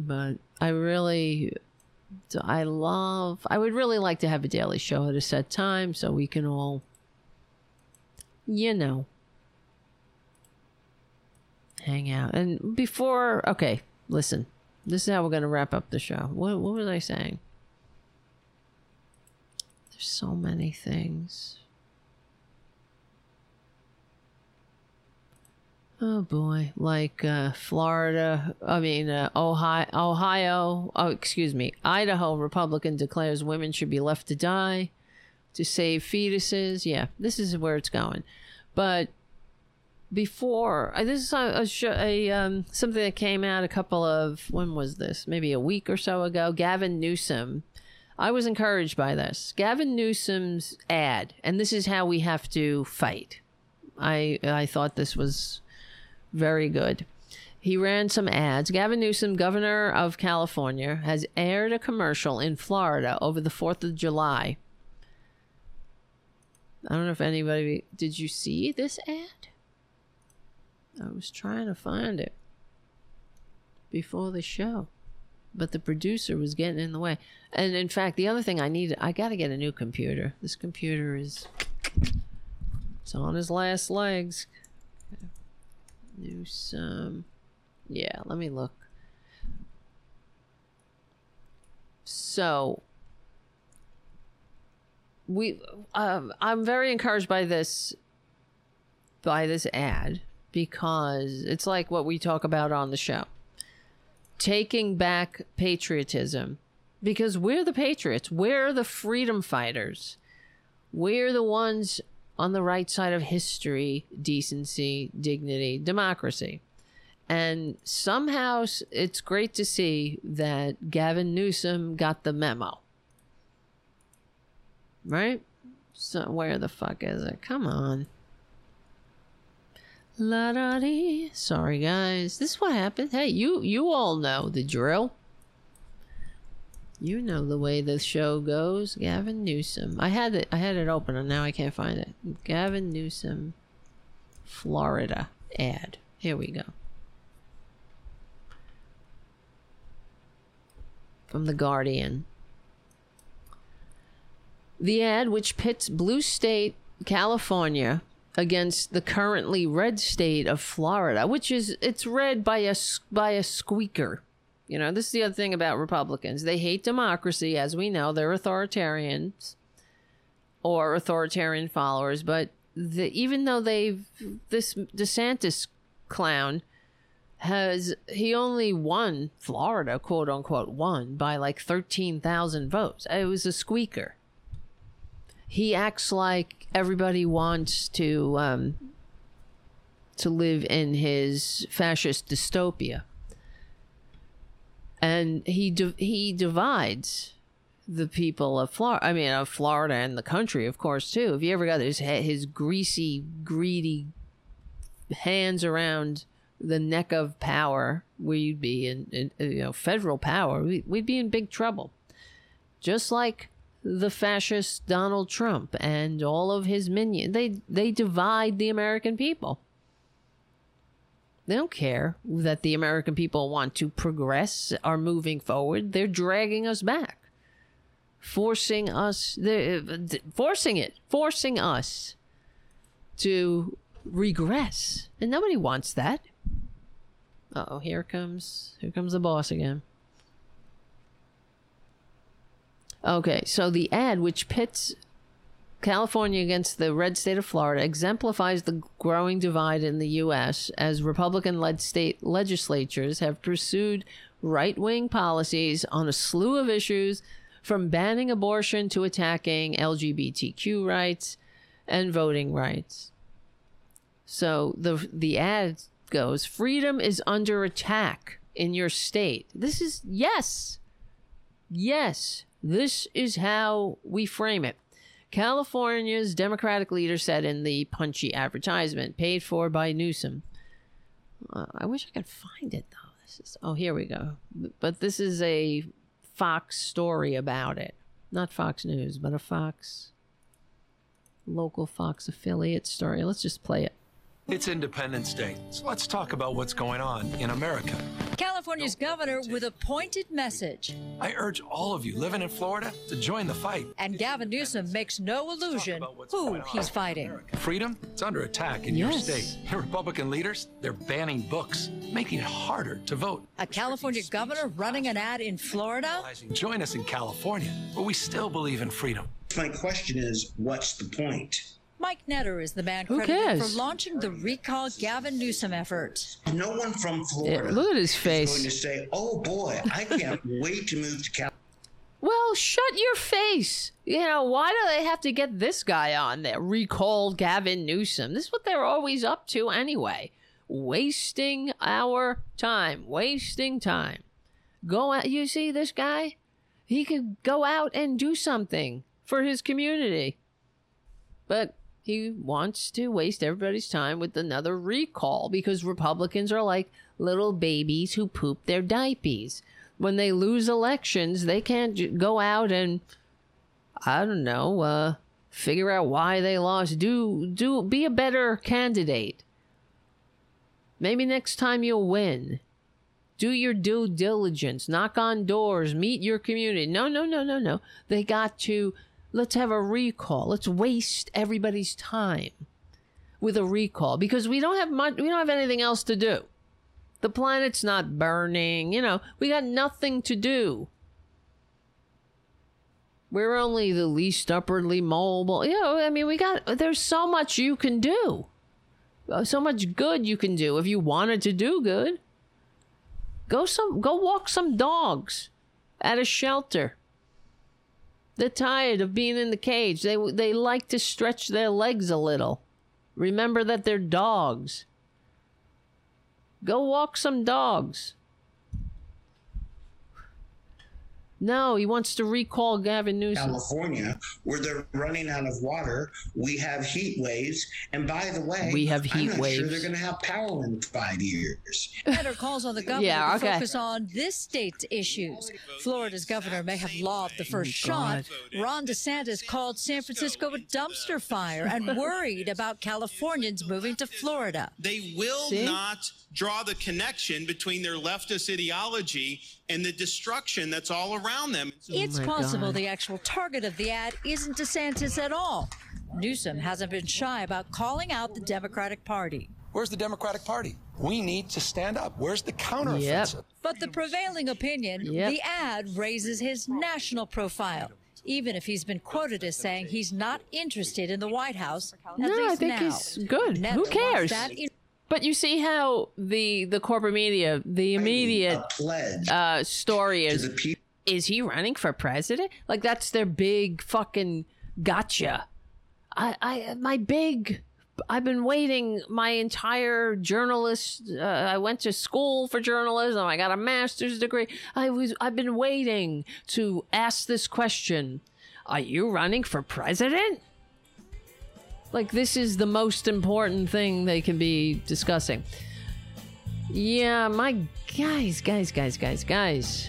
S2: But I really I love I would really like to have a daily show at a set time so we can all you know hang out. And before okay, listen. This is how we're going to wrap up the show. What what was I saying? There's so many things. Oh boy, like uh, Florida, I mean uh, Ohio, Ohio. Oh, excuse me, Idaho Republican declares women should be left to die to save fetuses. Yeah, this is where it's going. But before uh, this is a, a, a um, something that came out a couple of when was this? Maybe a week or so ago. Gavin Newsom. I was encouraged by this. Gavin Newsom's ad, and this is how we have to fight. I I thought this was very good. He ran some ads. Gavin Newsom, governor of California, has aired a commercial in Florida over the 4th of July. I don't know if anybody did you see this ad? I was trying to find it before the show, but the producer was getting in the way. And in fact, the other thing I need, I got to get a new computer. This computer is it's on his last legs. Newsom, Yeah, let me look. So we um, I'm very encouraged by this by this ad because it's like what we talk about on the show. Taking back patriotism because we're the patriots. We're the freedom fighters. We're the ones on the right side of history, decency, dignity, democracy. And somehow it's great to see that Gavin Newsom got the memo. Right? So where the fuck is it? Come on. La da dee. Sorry guys. This is what happened. Hey, you you all know the drill. You know the way the show goes. Gavin Newsom. I had it I had it open and now I can't find it. Gavin Newsom Florida ad. Here we go. From the Guardian. The ad, which pits blue state California against the currently red state of Florida, which is it's red by a by a squeaker. You know, this is the other thing about Republicans. They hate democracy, as we know. They're authoritarians or authoritarian followers, but the, even though they've this DeSantis clown has he only won Florida, quote unquote, won by like thirteen thousand votes. It was a squeaker he acts like everybody wants to um, to live in his fascist dystopia, and he di- he divides the people of Florida. I mean, of Florida and the country, of course, too. If you ever got his his greasy, greedy hands around the neck of power, we'd be in, in you know federal power. We, we'd be in big trouble. Just like the fascist Donald Trump and all of his minions, they they divide the American people. They don't care that the American people want to progress, are moving forward. They're dragging us back, forcing us, forcing it, forcing us to regress, and nobody wants that. oh, here comes here comes the boss again. Okay, so the ad which pits California against the red state of Florida exemplifies the growing divide in the U.S. as Republican led state legislatures have pursued right wing policies on a slew of issues from banning abortion to attacking LGBTQ rights and voting rights. So the the ad goes, "Freedom is under attack in your state." This is yes. Yes, this is how we frame it. California's Democratic leader said in the punchy advertisement paid for by Newsom. Uh, I wish I could find it though. This is oh here we go. But this is a Fox story about it, not Fox News, but a Fox local Fox affiliate story. Let's just play it.
S17: It's Independence Day, so let's talk about what's going on in America.
S18: California's governor with a pointed message.
S17: I urge all of you living in Florida to join the fight.
S18: And Gavin Newsom makes no illusion who he's fighting.
S17: Freedom, it's under attack in
S18: Yes.
S17: your state. And Republican leaders, they're banning books, making it harder to vote.
S18: A California governor running an ad in Florida?
S17: Join us in California, where we still believe in freedom.
S19: My question is, what's the point?
S18: Mike Netter is the man
S2: Who
S18: credited
S2: cares?
S18: for launching the Recall Gavin Newsom effort.
S19: No one from Florida
S2: Yeah, look at his
S19: is
S2: face.
S19: going to say, "Oh boy, I can't [laughs] wait to move to California."
S2: Well, shut your face. You know, why do they have to get this guy on there? Recall Gavin Newsom. This is what they're always up to anyway. Wasting our time. Wasting time. Go out. You see this guy? He could go out and do something for his community. But he wants to waste everybody's time with another recall because Republicans are like little babies who poop their diapers. When they lose elections, they can't go out and I don't know, uh figure out why they lost. Do do be a better candidate. Maybe next time you'll win. Do your due diligence, knock on doors, meet your community. No, no, no, no, no. They got to let's have a recall. Let's waste everybody's time with a recall because we don't have much we don't have anything else to do. The planet's not burning, you know, we got nothing to do. We're only the least upwardly mobile. You know, I mean, we got there's so much you can do. Uh, So much good you can do if you wanted to do good. Go some go walk some dogs at a shelter. They're tired of being in the cage. They they like to stretch their legs a little. Remember that they're dogs. Go walk some dogs. No, he wants to recall Gavin Newsom.
S19: California, where they're running out of water. We have heat waves, and by the way,
S2: We have heat
S19: I'm
S2: heat
S19: not Sure
S2: waves.
S19: they're going to have power in five years.
S18: Netter calls on the [laughs] governor
S2: Yeah,
S18: to focus on this state's issues. Florida's governor may have lobbed the oh first
S2: Oh,
S18: shot. Ron DeSantis called San Francisco a dumpster fire and [laughs] worried about Californians moving to Florida.
S20: They will
S18: See?
S20: not draw the connection between their leftist ideology and the destruction that's all around them.
S18: It's oh possible the actual target of the ad isn't DeSantis at all. Newsom hasn't been shy about calling out the Democratic Party.
S17: Where's the Democratic Party? We need to stand up. Where's the counteroffensive?
S18: But the prevailing opinion,
S17: Yep.
S18: the ad raises his national profile. Even if he's been quoted as saying he's not interested in the White House, at
S2: No,
S18: least
S2: I think
S18: now.
S2: he's good.
S18: Netter
S2: Who
S18: wants
S2: cares? But you see how the the corporate media, the immediate uh, story is is he running for president? Like that's their big fucking gotcha. I I my big I've been waiting my entire journalist. Uh, I went to school for journalism. I got a master's degree. I was. I've been waiting to ask this question. Are you running for president? Like this is the most important thing they can be discussing. Yeah, my guys, guys, guys, guys, guys.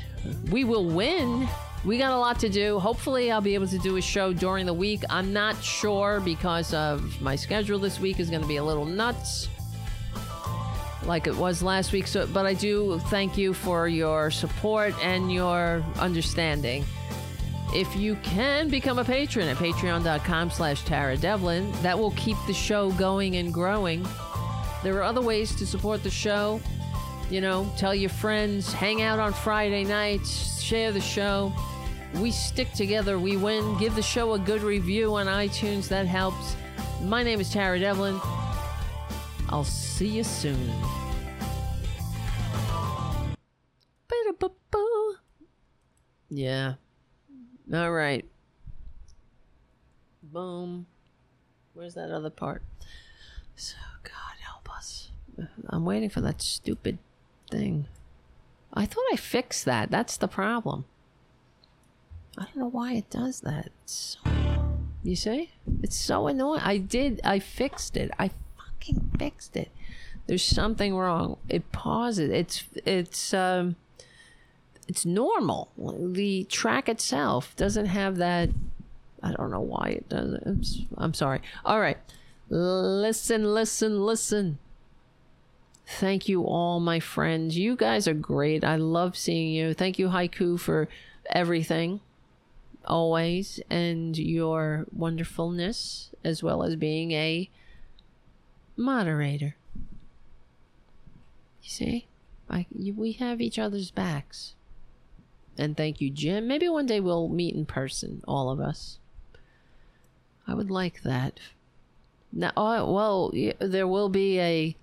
S2: We will win. We got a lot to do. Hopefully, I'll be able to do a show during the week. I'm not sure because of my schedule this week is going to be a little nuts like it was last week. So, but I do thank you for your support and your understanding. If you can become a patron at patreon.com slash Tara Devlin, that will keep the show going and growing. There are other ways to support the show. You know, tell your friends, hang out on Friday nights, share the show. We stick together, we win. Give the show a good review on iTunes, that helps. My name is Tara Devlin. I'll see you soon. Yeah. All right. Boom. Where's that other part? So, God help us. I'm waiting for that stupid thing. I thought I fixed that. That's the problem. I don't know why it does that. So, you see? It's so annoying. I did. I fixed it. I fucking fixed it. There's something wrong. It pauses. It's it's um it's normal. The track itself doesn't have that. I don't know why it doesn't. I'm, sorry. All right. Listen, listen, listen. Thank you all, my friends. You guys are great. I love seeing you. Thank you, Haiku, for everything, always, and your wonderfulness, as well as being a moderator. You see, I, we have each other's backs. And thank you, Jim. Maybe one day we'll meet in person, all of us. I would like that. Now, oh, well, there will be a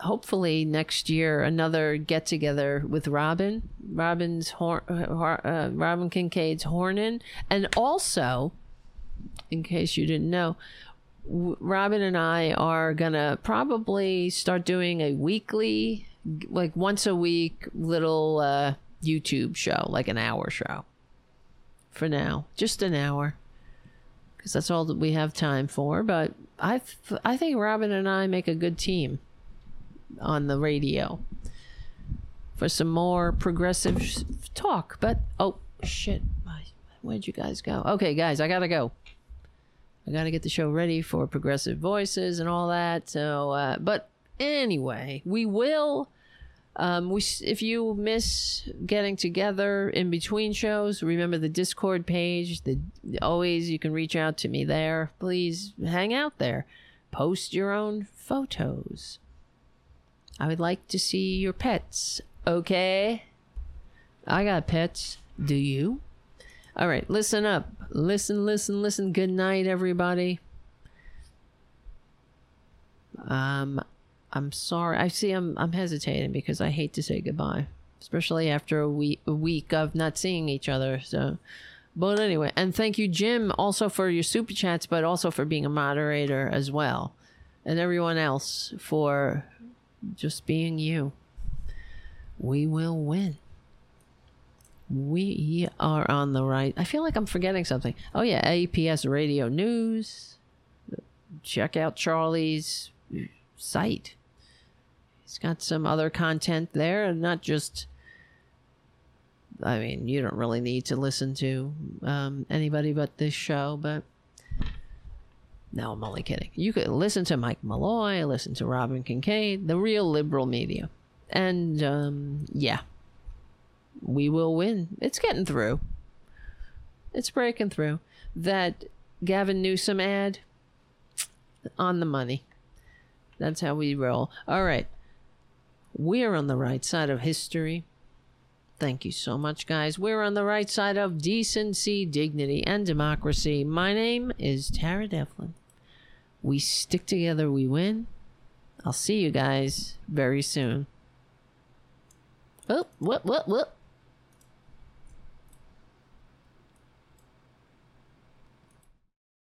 S2: hopefully next year another get together with Robin, Robin's hor- uh, uh, Robin Kincaid's Hornin, and also, in case you didn't know, Robin and I are gonna probably start doing a weekly, like once a week, little uh, YouTube show, like an hour show. For now, just an hour, because that's all that we have time for. But I, I think Robin and I make a good team on the radio for some more progressive talk. But oh shit, where'd you guys go? Okay, guys, I gotta go. I gotta get the show ready for progressive voices and all that. So, uh, but anyway, we will. Um, we if you miss getting together in between shows, remember the Discord page. The always you can reach out to me there. Please hang out there. Post your own photos. I would like to see your pets. Okay? I got pets. Do you? All right, listen up. Listen, listen, listen. Good night, everybody. Um, I'm sorry. I see. I'm I'm hesitating because I hate to say goodbye, especially after a week a week of not seeing each other. So, but anyway, and thank you, Jim, also for your super chats, but also for being a moderator as well, and everyone else for just being you. We will win. We are on the right. I feel like I'm forgetting something. Oh yeah, APS Radio News. Check out Charlie's site. He's got some other content there, and not just. I mean, you don't really need to listen to um, anybody but this show, but no, I'm only kidding. You could listen to Mike Malloy, listen to Robin Kincaid, the real liberal media. And um, yeah, we will win. It's getting through. It's breaking through. That Gavin Newsom ad on the money. That's how we roll. All right. We're on the right side of history. Thank you so much, guys. We're on the right side of decency, dignity, and democracy. My name is Tara Devlin. We stick together, we win. I'll see you guys very soon. Oh, what, what, what?